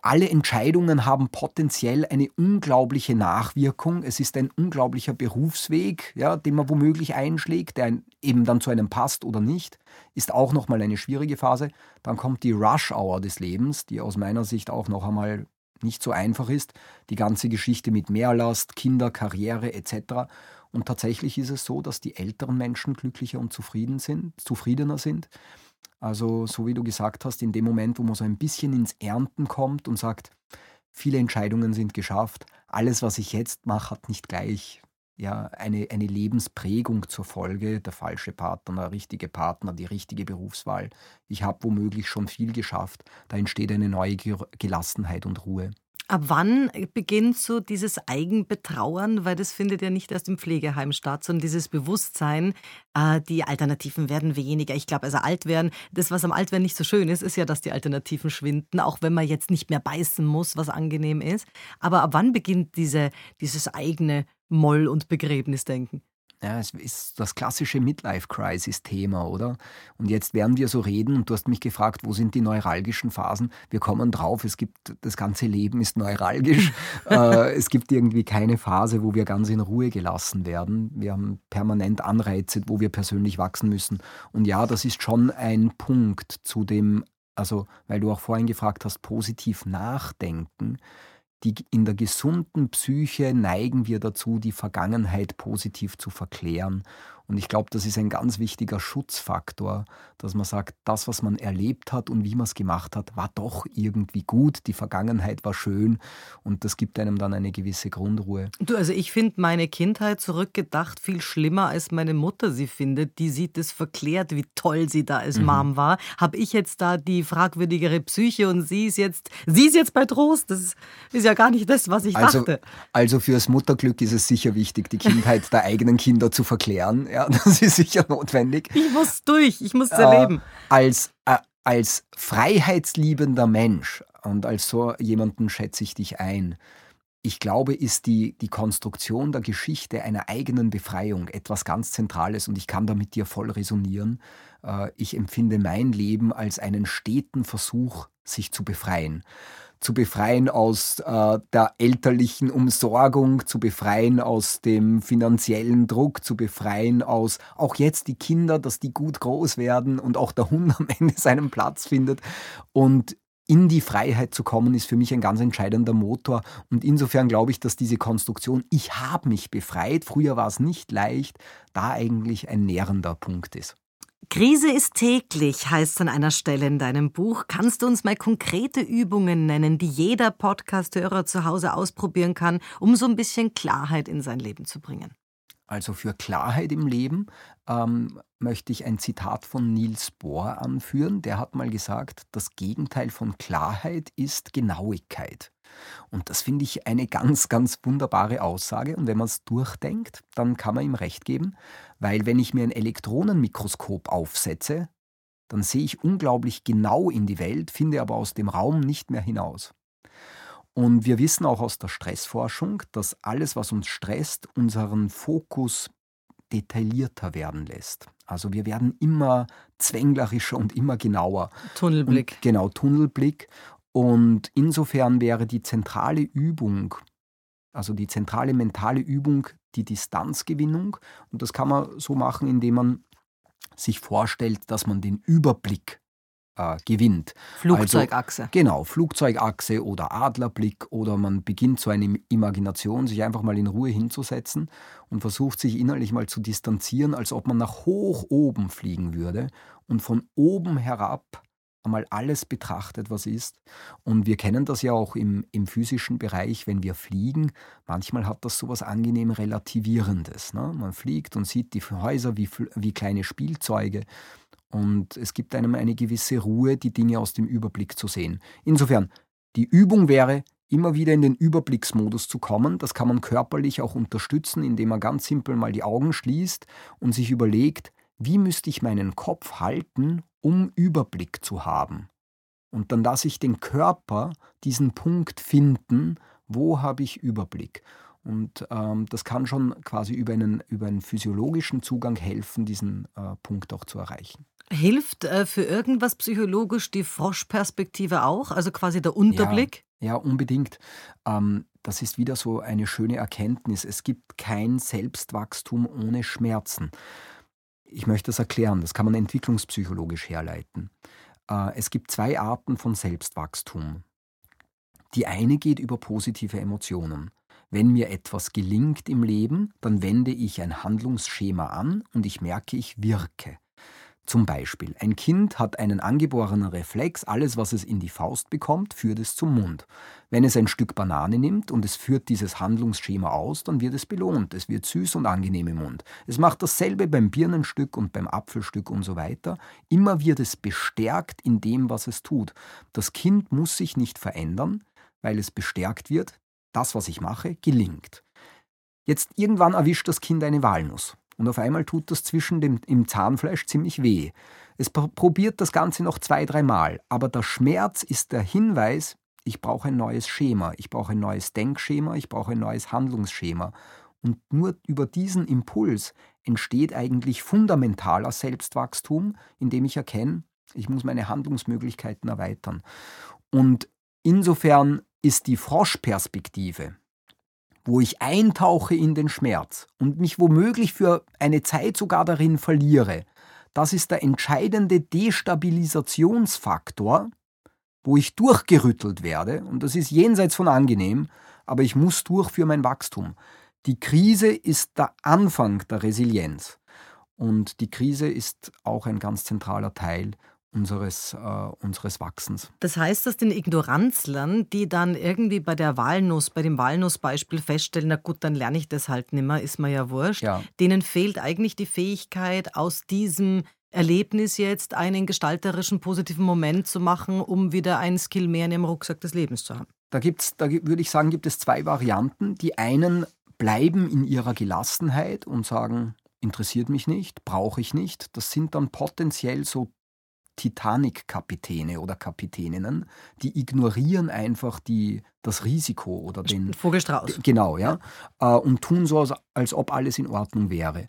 alle Entscheidungen haben potenziell eine unglaubliche Nachwirkung. Es ist ein unglaublicher Berufsweg, ja, den man womöglich einschlägt, der eben dann zu einem passt oder nicht. Ist auch nochmal eine schwierige Phase. Dann kommt die Rush-Hour des Lebens, die aus meiner Sicht auch noch einmal nicht so einfach ist. Die ganze Geschichte mit Mehrlast, Kinder, Karriere etc. Und tatsächlich ist es so, dass die älteren Menschen glücklicher und zufrieden sind, zufriedener sind. Also so wie du gesagt hast, in dem Moment, wo man so ein bisschen ins Ernten kommt und sagt, viele Entscheidungen sind geschafft, alles, was ich jetzt mache, hat nicht gleich ja, eine, eine Lebensprägung zur Folge, der falsche Partner, der richtige Partner, die richtige Berufswahl. Ich habe womöglich schon viel geschafft. Da entsteht eine neue Gelassenheit und Ruhe. Ab wann beginnt so dieses Eigenbetrauern? Weil das findet ja nicht erst im Pflegeheim statt, sondern dieses Bewusstsein, äh, die Alternativen werden weniger. Ich glaube, also alt werden, das, was am Altwerden nicht so schön ist, ist ja, dass die Alternativen schwinden, auch wenn man jetzt nicht mehr beißen muss, was angenehm ist. Aber ab wann beginnt diese, dieses eigene Moll- und Begräbnisdenken? Ja, es ist das klassische Midlife-Crisis-Thema, oder? Und jetzt werden wir so reden und du hast mich gefragt, wo sind die neuralgischen Phasen? Wir kommen drauf, es gibt, das ganze Leben ist neuralgisch. äh, es gibt irgendwie keine Phase, wo wir ganz in Ruhe gelassen werden. Wir haben permanent Anreize, wo wir persönlich wachsen müssen. Und ja, das ist schon ein Punkt zu dem, also, weil du auch vorhin gefragt hast, positiv nachdenken die, in der gesunden Psyche neigen wir dazu, die Vergangenheit positiv zu verklären und ich glaube, das ist ein ganz wichtiger Schutzfaktor, dass man sagt, das, was man erlebt hat und wie man es gemacht hat, war doch irgendwie gut. Die Vergangenheit war schön und das gibt einem dann eine gewisse Grundruhe. Du, also ich finde meine Kindheit zurückgedacht viel schlimmer, als meine Mutter sie findet. Die sieht es verklärt, wie toll sie da als mhm. Mom war. Habe ich jetzt da die fragwürdigere Psyche und sie ist jetzt, sie ist jetzt bei Trost. Das ist ja gar nicht das, was ich also, dachte. Also fürs Mutterglück ist es sicher wichtig, die Kindheit der eigenen Kinder zu verklären. Ja, das ist sicher notwendig. Ich muss durch, ich muss es äh, erleben. Als, äh, als freiheitsliebender Mensch und als so jemanden schätze ich dich ein. Ich glaube, ist die, die Konstruktion der Geschichte einer eigenen Befreiung etwas ganz Zentrales und ich kann da mit dir voll resonieren. Äh, ich empfinde mein Leben als einen steten Versuch, sich zu befreien zu befreien aus äh, der elterlichen Umsorgung, zu befreien aus dem finanziellen Druck, zu befreien aus auch jetzt die Kinder, dass die gut groß werden und auch der Hund am Ende seinen Platz findet. Und in die Freiheit zu kommen, ist für mich ein ganz entscheidender Motor. Und insofern glaube ich, dass diese Konstruktion, ich habe mich befreit, früher war es nicht leicht, da eigentlich ein nährender Punkt ist. Krise ist täglich, heißt es an einer Stelle in deinem Buch. Kannst du uns mal konkrete Übungen nennen, die jeder Podcast-Hörer zu Hause ausprobieren kann, um so ein bisschen Klarheit in sein Leben zu bringen? Also für Klarheit im Leben ähm, möchte ich ein Zitat von Niels Bohr anführen. Der hat mal gesagt, das Gegenteil von Klarheit ist Genauigkeit. Und das finde ich eine ganz, ganz wunderbare Aussage. Und wenn man es durchdenkt, dann kann man ihm recht geben, weil wenn ich mir ein Elektronenmikroskop aufsetze, dann sehe ich unglaublich genau in die Welt, finde aber aus dem Raum nicht mehr hinaus. Und wir wissen auch aus der Stressforschung, dass alles, was uns stresst, unseren Fokus detaillierter werden lässt. Also wir werden immer zwänglerischer und immer genauer. Tunnelblick. Und genau, Tunnelblick. Und insofern wäre die zentrale Übung, also die zentrale mentale Übung, die Distanzgewinnung. Und das kann man so machen, indem man sich vorstellt, dass man den Überblick äh, gewinnt. Flugzeugachse. Also, genau, Flugzeugachse oder Adlerblick oder man beginnt so eine Imagination, sich einfach mal in Ruhe hinzusetzen und versucht sich innerlich mal zu distanzieren, als ob man nach hoch oben fliegen würde und von oben herab einmal alles betrachtet, was ist. Und wir kennen das ja auch im, im physischen Bereich, wenn wir fliegen. Manchmal hat das so was angenehm Relativierendes. Ne? Man fliegt und sieht die Häuser wie, wie kleine Spielzeuge. Und es gibt einem eine gewisse Ruhe, die Dinge aus dem Überblick zu sehen. Insofern, die Übung wäre, immer wieder in den Überblicksmodus zu kommen. Das kann man körperlich auch unterstützen, indem man ganz simpel mal die Augen schließt und sich überlegt, wie müsste ich meinen Kopf halten, um Überblick zu haben. Und dann lasse ich den Körper diesen Punkt finden, wo habe ich Überblick. Und ähm, das kann schon quasi über einen, über einen physiologischen Zugang helfen, diesen äh, Punkt auch zu erreichen. Hilft äh, für irgendwas psychologisch die Froschperspektive auch, also quasi der Unterblick? Ja, ja unbedingt. Ähm, das ist wieder so eine schöne Erkenntnis. Es gibt kein Selbstwachstum ohne Schmerzen. Ich möchte das erklären, das kann man entwicklungspsychologisch herleiten. Äh, es gibt zwei Arten von Selbstwachstum. Die eine geht über positive Emotionen. Wenn mir etwas gelingt im Leben, dann wende ich ein Handlungsschema an und ich merke, ich wirke. Zum Beispiel, ein Kind hat einen angeborenen Reflex, alles, was es in die Faust bekommt, führt es zum Mund. Wenn es ein Stück Banane nimmt und es führt dieses Handlungsschema aus, dann wird es belohnt. Es wird süß und angenehm im Mund. Es macht dasselbe beim Birnenstück und beim Apfelstück und so weiter. Immer wird es bestärkt in dem, was es tut. Das Kind muss sich nicht verändern, weil es bestärkt wird. Das, was ich mache, gelingt. Jetzt irgendwann erwischt das Kind eine Walnuss. Und auf einmal tut das zwischen dem im Zahnfleisch ziemlich weh. Es probiert das Ganze noch zwei, dreimal, aber der Schmerz ist der Hinweis, ich brauche ein neues Schema, ich brauche ein neues Denkschema, ich brauche ein neues Handlungsschema. Und nur über diesen Impuls entsteht eigentlich fundamentaler Selbstwachstum, indem ich erkenne, ich muss meine Handlungsmöglichkeiten erweitern. Und insofern ist die Froschperspektive, wo ich eintauche in den Schmerz und mich womöglich für eine Zeit sogar darin verliere, das ist der entscheidende Destabilisationsfaktor, wo ich durchgerüttelt werde, und das ist jenseits von angenehm, aber ich muss durch für mein Wachstum. Die Krise ist der Anfang der Resilienz. Und die Krise ist auch ein ganz zentraler Teil unseres, äh, unseres Wachsens. Das heißt, dass den Ignoranzlern, die dann irgendwie bei der Walnuss, bei dem Walnussbeispiel feststellen, na gut, dann lerne ich das halt nimmer, ist mir ja wurscht, ja. denen fehlt eigentlich die Fähigkeit, aus diesem Erlebnis jetzt einen gestalterischen, positiven Moment zu machen, um wieder ein Skill mehr in ihrem Rucksack des Lebens zu haben. Da, gibt's, da würde ich sagen, gibt es zwei Varianten. Die einen bleiben in ihrer Gelassenheit und sagen, interessiert mich nicht, brauche ich nicht. Das sind dann potenziell so Titanic-Kapitäne oder Kapitäninnen, die ignorieren einfach die, das Risiko oder den Vogelstrauß. Genau, ja. Äh, und tun so, als ob alles in Ordnung wäre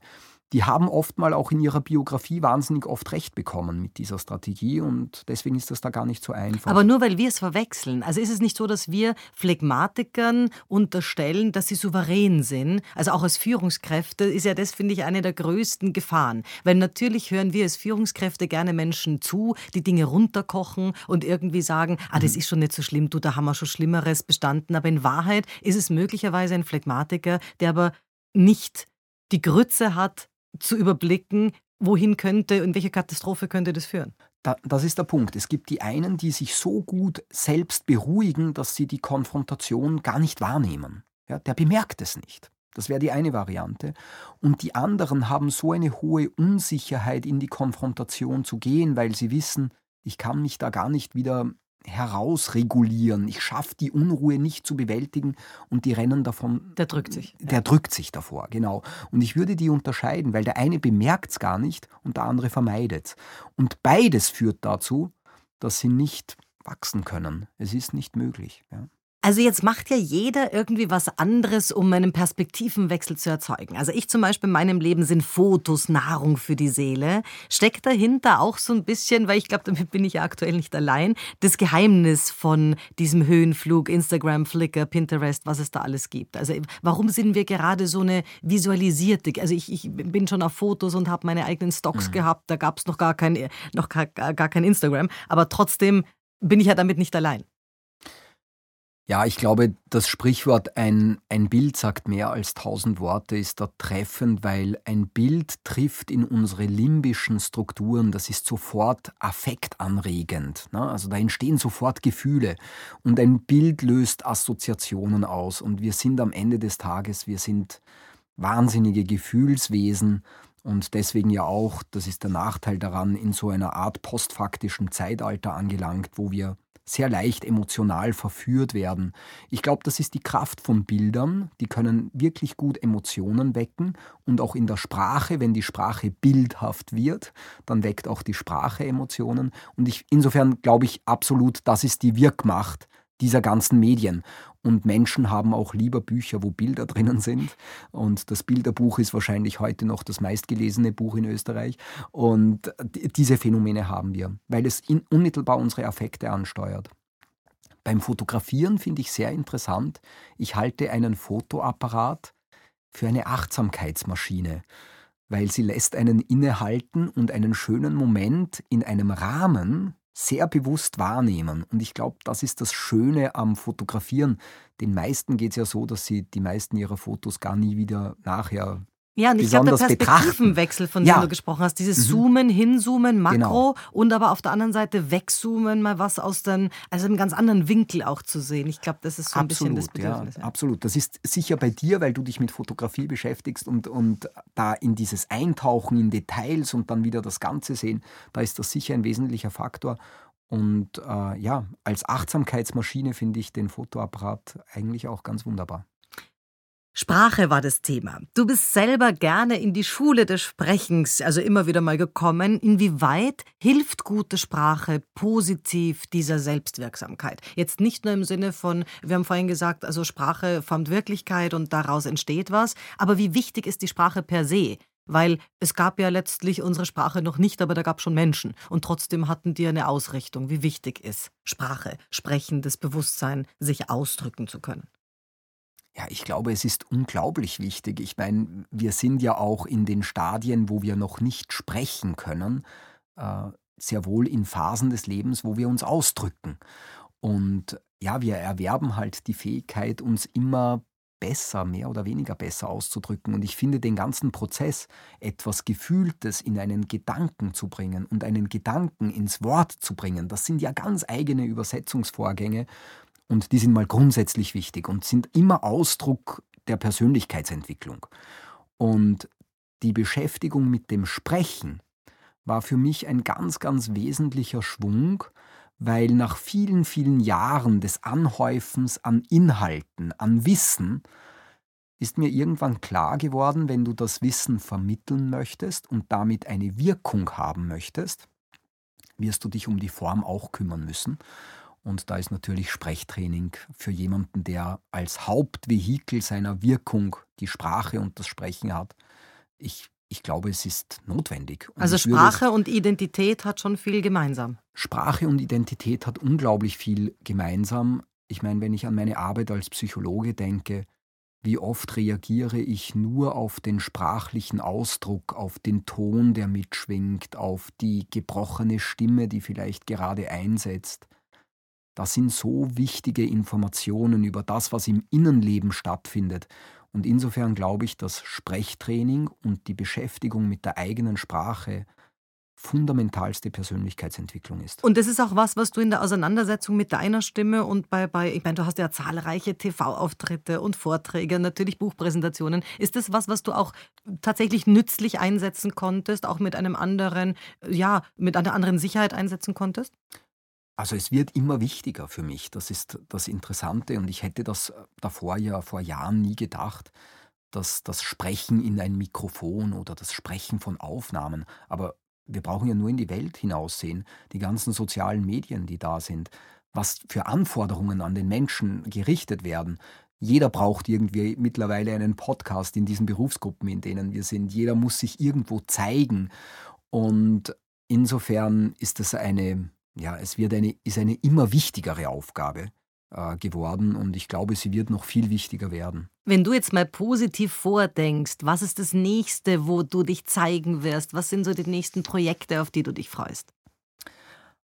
die haben oft mal auch in ihrer Biografie wahnsinnig oft recht bekommen mit dieser Strategie und deswegen ist das da gar nicht so einfach. Aber nur weil wir es verwechseln. Also ist es nicht so, dass wir Phlegmatikern unterstellen, dass sie souverän sind. Also auch als Führungskräfte ist ja das, finde ich, eine der größten Gefahren. Weil natürlich hören wir als Führungskräfte gerne Menschen zu, die Dinge runterkochen und irgendwie sagen, ah, das mhm. ist schon nicht so schlimm, du, da haben wir schon Schlimmeres bestanden. Aber in Wahrheit ist es möglicherweise ein Phlegmatiker, der aber nicht die Grütze hat, zu überblicken, wohin könnte, in welche Katastrophe könnte das führen? Da, das ist der Punkt. Es gibt die einen, die sich so gut selbst beruhigen, dass sie die Konfrontation gar nicht wahrnehmen. Ja, der bemerkt es nicht. Das wäre die eine Variante. Und die anderen haben so eine hohe Unsicherheit, in die Konfrontation zu gehen, weil sie wissen, ich kann mich da gar nicht wieder herausregulieren. Ich schaffe die Unruhe nicht zu bewältigen und die rennen davon. Der drückt sich. Der ja. drückt sich davor, genau. Und ich würde die unterscheiden, weil der eine bemerkt es gar nicht und der andere vermeidet es. Und beides führt dazu, dass sie nicht wachsen können. Es ist nicht möglich. Ja. Also jetzt macht ja jeder irgendwie was anderes, um einen Perspektivenwechsel zu erzeugen. Also ich zum Beispiel in meinem Leben sind Fotos Nahrung für die Seele. Steckt dahinter auch so ein bisschen, weil ich glaube, damit bin ich ja aktuell nicht allein, das Geheimnis von diesem Höhenflug, Instagram, Flickr, Pinterest, was es da alles gibt. Also warum sind wir gerade so eine visualisierte? Also ich, ich bin schon auf Fotos und habe meine eigenen Stocks mhm. gehabt. Da gab es noch gar kein, noch gar, gar kein Instagram. Aber trotzdem bin ich ja damit nicht allein. Ja, ich glaube, das Sprichwort ein, ein Bild sagt mehr als tausend Worte ist da treffend, weil ein Bild trifft in unsere limbischen Strukturen, das ist sofort affektanregend. Ne? Also da entstehen sofort Gefühle und ein Bild löst Assoziationen aus und wir sind am Ende des Tages, wir sind wahnsinnige Gefühlswesen und deswegen ja auch, das ist der Nachteil daran, in so einer Art postfaktischen Zeitalter angelangt, wo wir sehr leicht emotional verführt werden. Ich glaube, das ist die Kraft von Bildern. Die können wirklich gut Emotionen wecken und auch in der Sprache, wenn die Sprache bildhaft wird, dann weckt auch die Sprache Emotionen. Und ich, insofern glaube ich absolut, das ist die Wirkmacht dieser ganzen Medien. Und Menschen haben auch lieber Bücher, wo Bilder drinnen sind. Und das Bilderbuch ist wahrscheinlich heute noch das meistgelesene Buch in Österreich. Und diese Phänomene haben wir, weil es unmittelbar unsere Affekte ansteuert. Beim Fotografieren finde ich sehr interessant, ich halte einen Fotoapparat für eine Achtsamkeitsmaschine, weil sie lässt einen innehalten und einen schönen Moment in einem Rahmen, sehr bewusst wahrnehmen. Und ich glaube, das ist das Schöne am Fotografieren. Den meisten geht es ja so, dass sie die meisten ihrer Fotos gar nie wieder nachher ja, und ich glaube, der Perspektivenwechsel, von dem ja. du gesprochen hast, dieses mhm. Zoomen, Hinzoomen, Makro genau. und aber auf der anderen Seite Wegzoomen, mal was aus den, also einem ganz anderen Winkel auch zu sehen. Ich glaube, das ist so ein absolut, bisschen das Bedürfnis. Ja, ja. Absolut. Das ist sicher bei dir, weil du dich mit Fotografie beschäftigst und, und da in dieses Eintauchen in Details und dann wieder das Ganze sehen, da ist das sicher ein wesentlicher Faktor. Und äh, ja, als Achtsamkeitsmaschine finde ich den Fotoapparat eigentlich auch ganz wunderbar. Sprache war das Thema. Du bist selber gerne in die Schule des Sprechens, also immer wieder mal gekommen. Inwieweit hilft gute Sprache positiv dieser Selbstwirksamkeit? Jetzt nicht nur im Sinne von, wir haben vorhin gesagt, also Sprache formt Wirklichkeit und daraus entsteht was, aber wie wichtig ist die Sprache per se? Weil es gab ja letztlich unsere Sprache noch nicht, aber da gab es schon Menschen. Und trotzdem hatten die eine Ausrichtung, wie wichtig ist Sprache, sprechendes Bewusstsein, sich ausdrücken zu können. Ja, ich glaube, es ist unglaublich wichtig. Ich meine, wir sind ja auch in den Stadien, wo wir noch nicht sprechen können, äh, sehr wohl in Phasen des Lebens, wo wir uns ausdrücken. Und ja, wir erwerben halt die Fähigkeit, uns immer besser, mehr oder weniger besser auszudrücken. Und ich finde den ganzen Prozess, etwas Gefühltes in einen Gedanken zu bringen und einen Gedanken ins Wort zu bringen, das sind ja ganz eigene Übersetzungsvorgänge und die sind mal grundsätzlich wichtig und sind immer Ausdruck der Persönlichkeitsentwicklung. Und die Beschäftigung mit dem Sprechen war für mich ein ganz, ganz wesentlicher Schwung, weil nach vielen, vielen Jahren des Anhäufens an Inhalten, an Wissen, ist mir irgendwann klar geworden, wenn du das Wissen vermitteln möchtest und damit eine Wirkung haben möchtest, wirst du dich um die Form auch kümmern müssen. Und da ist natürlich Sprechtraining für jemanden, der als Hauptvehikel seiner Wirkung die Sprache und das Sprechen hat. Ich, ich glaube, es ist notwendig. Und also Sprache und Identität hat schon viel gemeinsam. Sprache und Identität hat unglaublich viel gemeinsam. Ich meine, wenn ich an meine Arbeit als Psychologe denke, wie oft reagiere ich nur auf den sprachlichen Ausdruck, auf den Ton, der mitschwingt, auf die gebrochene Stimme, die vielleicht gerade einsetzt. Das sind so wichtige Informationen über das, was im Innenleben stattfindet. Und insofern glaube ich, dass Sprechtraining und die Beschäftigung mit der eigenen Sprache fundamentalste Persönlichkeitsentwicklung ist. Und das ist auch was, was du in der Auseinandersetzung mit deiner Stimme und bei, bei ich meine, du hast ja zahlreiche TV-Auftritte und Vorträge, natürlich Buchpräsentationen. Ist das was, was du auch tatsächlich nützlich einsetzen konntest, auch mit einem anderen, ja, mit einer anderen Sicherheit einsetzen konntest? Also es wird immer wichtiger für mich. Das ist das Interessante und ich hätte das äh, davor ja vor Jahren nie gedacht, dass das Sprechen in ein Mikrofon oder das Sprechen von Aufnahmen, aber wir brauchen ja nur in die Welt hinaussehen, die ganzen sozialen Medien, die da sind. was für Anforderungen an den Menschen gerichtet werden. Jeder braucht irgendwie mittlerweile einen Podcast in diesen Berufsgruppen, in denen wir sind. Jeder muss sich irgendwo zeigen. Und insofern ist das eine, ja, es wird eine, ist eine immer wichtigere Aufgabe äh, geworden und ich glaube, sie wird noch viel wichtiger werden. Wenn du jetzt mal positiv vordenkst, was ist das nächste, wo du dich zeigen wirst? Was sind so die nächsten Projekte, auf die du dich freust?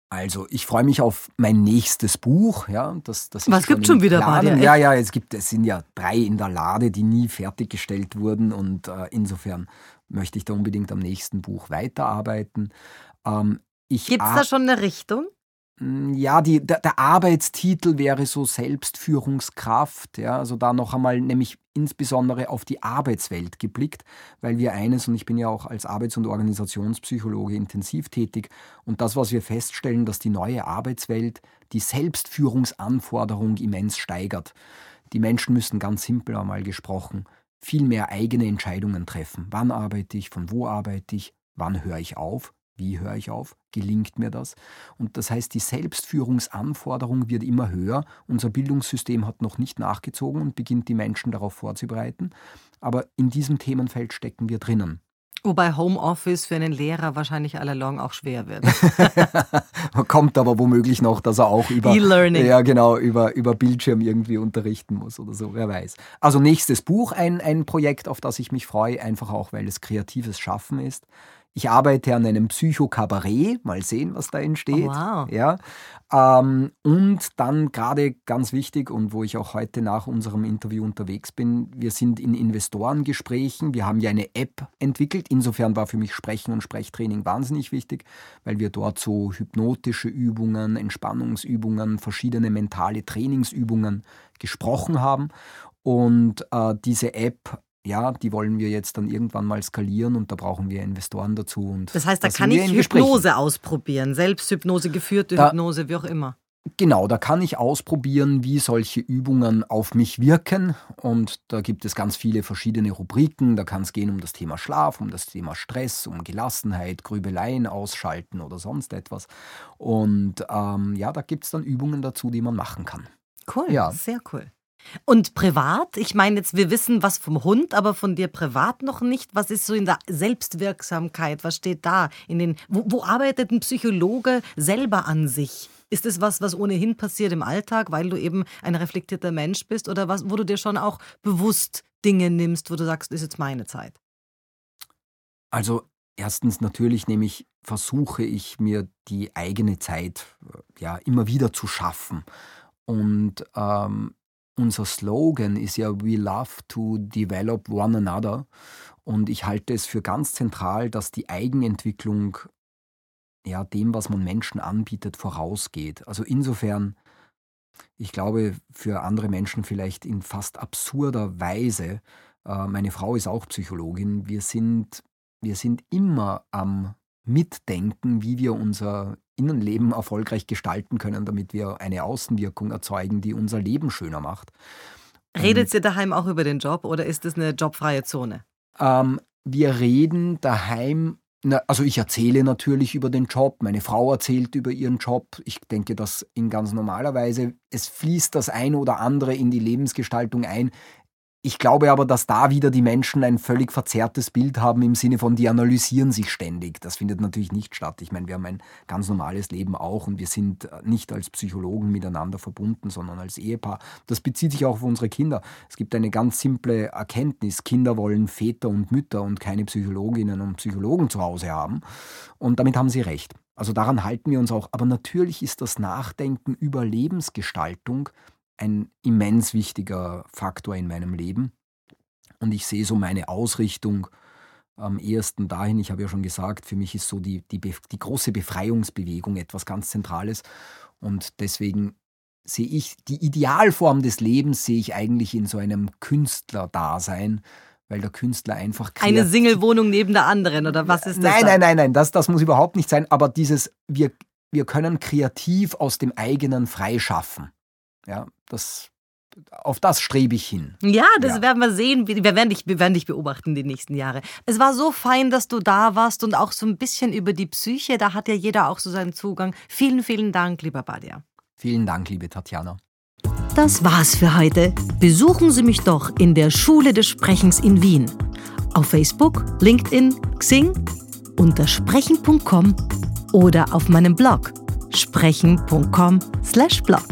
Also, ich freue mich auf mein nächstes Buch. Ja, das, das Was gibt schon wieder bei dir? Ja, ja, es gibt, es sind ja drei in der Lade, die nie fertiggestellt wurden und äh, insofern möchte ich da unbedingt am nächsten Buch weiterarbeiten. Ähm, Gibt es da schon eine Richtung? Hm, ja, die, der, der, Arbeitstitel wäre so Selbstführungskraft. Ja, also da noch einmal nämlich insbesondere auf die Arbeitswelt geblickt, weil wir eines, und ich bin ja auch als Arbeits- und Organisationspsychologe intensiv tätig, und das, was wir feststellen, dass die neue Arbeitswelt die Selbstführungsanforderung immens steigert. Die Menschen müssen ganz simpel einmal gesprochen viel mehr eigene Entscheidungen treffen. Wann arbeite ich, von wo arbeite ich, wann höre ich auf wie höre ich auf? Gelingt mir das? Und das heißt, die Selbstführungsanforderung wird immer höher. Unser Bildungssystem hat noch nicht nachgezogen und beginnt die Menschen darauf vorzubereiten. Aber in diesem Themenfeld stecken wir drinnen. Wobei Homeoffice für einen Lehrer wahrscheinlich allalong auch schwer wird. Kommt aber womöglich noch, dass er auch über, E-Learning. ja, genau, über, über Bildschirm irgendwie unterrichten muss oder so, wer weiß. Also nächstes Buch, ein, ein Projekt, auf das ich mich freue, einfach auch, weil es kreatives Schaffen ist. Ich arbeite an einem Psychokabarett, mal sehen, was da entsteht. Oh, wow. Ja. Ähm, und dann gerade ganz wichtig und wo ich auch heute nach unserem Interview unterwegs bin, wir sind in Investorengesprächen. Wir haben ja eine App entwickelt. Insofern war für mich Sprechen und Sprechtraining wahnsinnig wichtig, weil wir dort so hypnotische Übungen, Entspannungsübungen, verschiedene mentale Trainingsübungen gesprochen haben. Und äh, diese App ja, die wollen wir jetzt dann irgendwann mal skalieren und da brauchen wir Investoren dazu. Und das heißt, da kann ich Hypnose ausprobieren, Selbsthypnose, geführte da, Hypnose, wie auch immer. Genau, da kann ich ausprobieren, wie solche Übungen auf mich wirken. Und da gibt es ganz viele verschiedene Rubriken. Da kann es gehen um das Thema Schlaf, um das Thema Stress, um Gelassenheit, Grübeleien ausschalten oder sonst etwas. Und ähm, ja, da gibt es dann Übungen dazu, die man machen kann. Cool, ja. sehr cool. Und privat? Ich meine jetzt, wir wissen was vom Hund, aber von dir privat noch nicht. Was ist so in der Selbstwirksamkeit? Was steht da? In den, wo, wo arbeitet ein Psychologe selber an sich? Ist es was, was ohnehin passiert im Alltag, weil du eben ein reflektierter Mensch bist? Oder was, wo du dir schon auch bewusst Dinge nimmst, wo du sagst, ist jetzt meine Zeit? Also erstens natürlich nämlich versuche ich mir die eigene Zeit äh, ja immer wieder zu schaffen. Und ähm, unser Slogan ist ja We love to develop one another. Und ich halte es für ganz zentral, dass die Eigenentwicklung ja, dem, was man Menschen anbietet, vorausgeht. Also insofern, ich glaube, für andere Menschen vielleicht in fast absurder Weise, äh, meine Frau ist auch Psychologin, wir sind, wir sind immer am Mitdenken, wie wir unser Innenleben erfolgreich gestalten können, damit wir eine Außenwirkung erzeugen, die unser Leben schöner macht. Redet ihr daheim auch über den Job oder ist es eine jobfreie Zone? Ähm, wir reden daheim, na, also ich erzähle natürlich über den Job, meine Frau erzählt über ihren Job. Ich denke, dass in ganz normaler Weise, es fließt das eine oder andere in die Lebensgestaltung ein. Ich glaube aber, dass da wieder die Menschen ein völlig verzerrtes Bild haben im Sinne von, die analysieren sich ständig. Das findet natürlich nicht statt. Ich meine, wir haben ein ganz normales Leben auch und wir sind äh, nicht als Psychologen miteinander verbunden, sondern als Ehepaar. Das bezieht sich auch auf unsere Kinder. Es gibt eine ganz simple Erkenntnis. Kinder wollen Väter und Mütter und keine Psychologinnen und Psychologen zu Hause haben. Und damit haben sie recht. Also daran halten wir uns auch. Aber natürlich ist das Nachdenken über Lebensgestaltung ein immens wichtiger Faktor in meinem Leben. Und ich sehe so meine Ausrichtung am ehesten dahin, ich habe ja schon gesagt, für mich ist so die, die, die große Befreiungsbewegung etwas ganz Zentrales. Und deswegen sehe ich die Idealform des Lebens, sehe ich eigentlich in so einem Künstlerdasein, weil der Künstler einfach Eine Single-Wohnung neben der anderen, oder was ist das? Nein, nein, nein, nein, das, das muss überhaupt nicht sein, aber dieses, wir, wir können kreativ aus dem eigenen freischaffen. Ja, das, auf das strebe ich hin. Ja, das ja. werden wir sehen. Wir werden, dich, wir werden dich beobachten die nächsten Jahre. Es war so fein, dass du da warst und auch so ein bisschen über die Psyche. Da hat ja jeder auch so seinen Zugang. Vielen, vielen Dank, lieber Badia. Vielen Dank, liebe Tatjana. Das war's für heute. Besuchen Sie mich doch in der Schule des Sprechens in Wien. Auf Facebook, LinkedIn, Xing, unter sprechen.com oder auf meinem Blog sprechen.com/blog.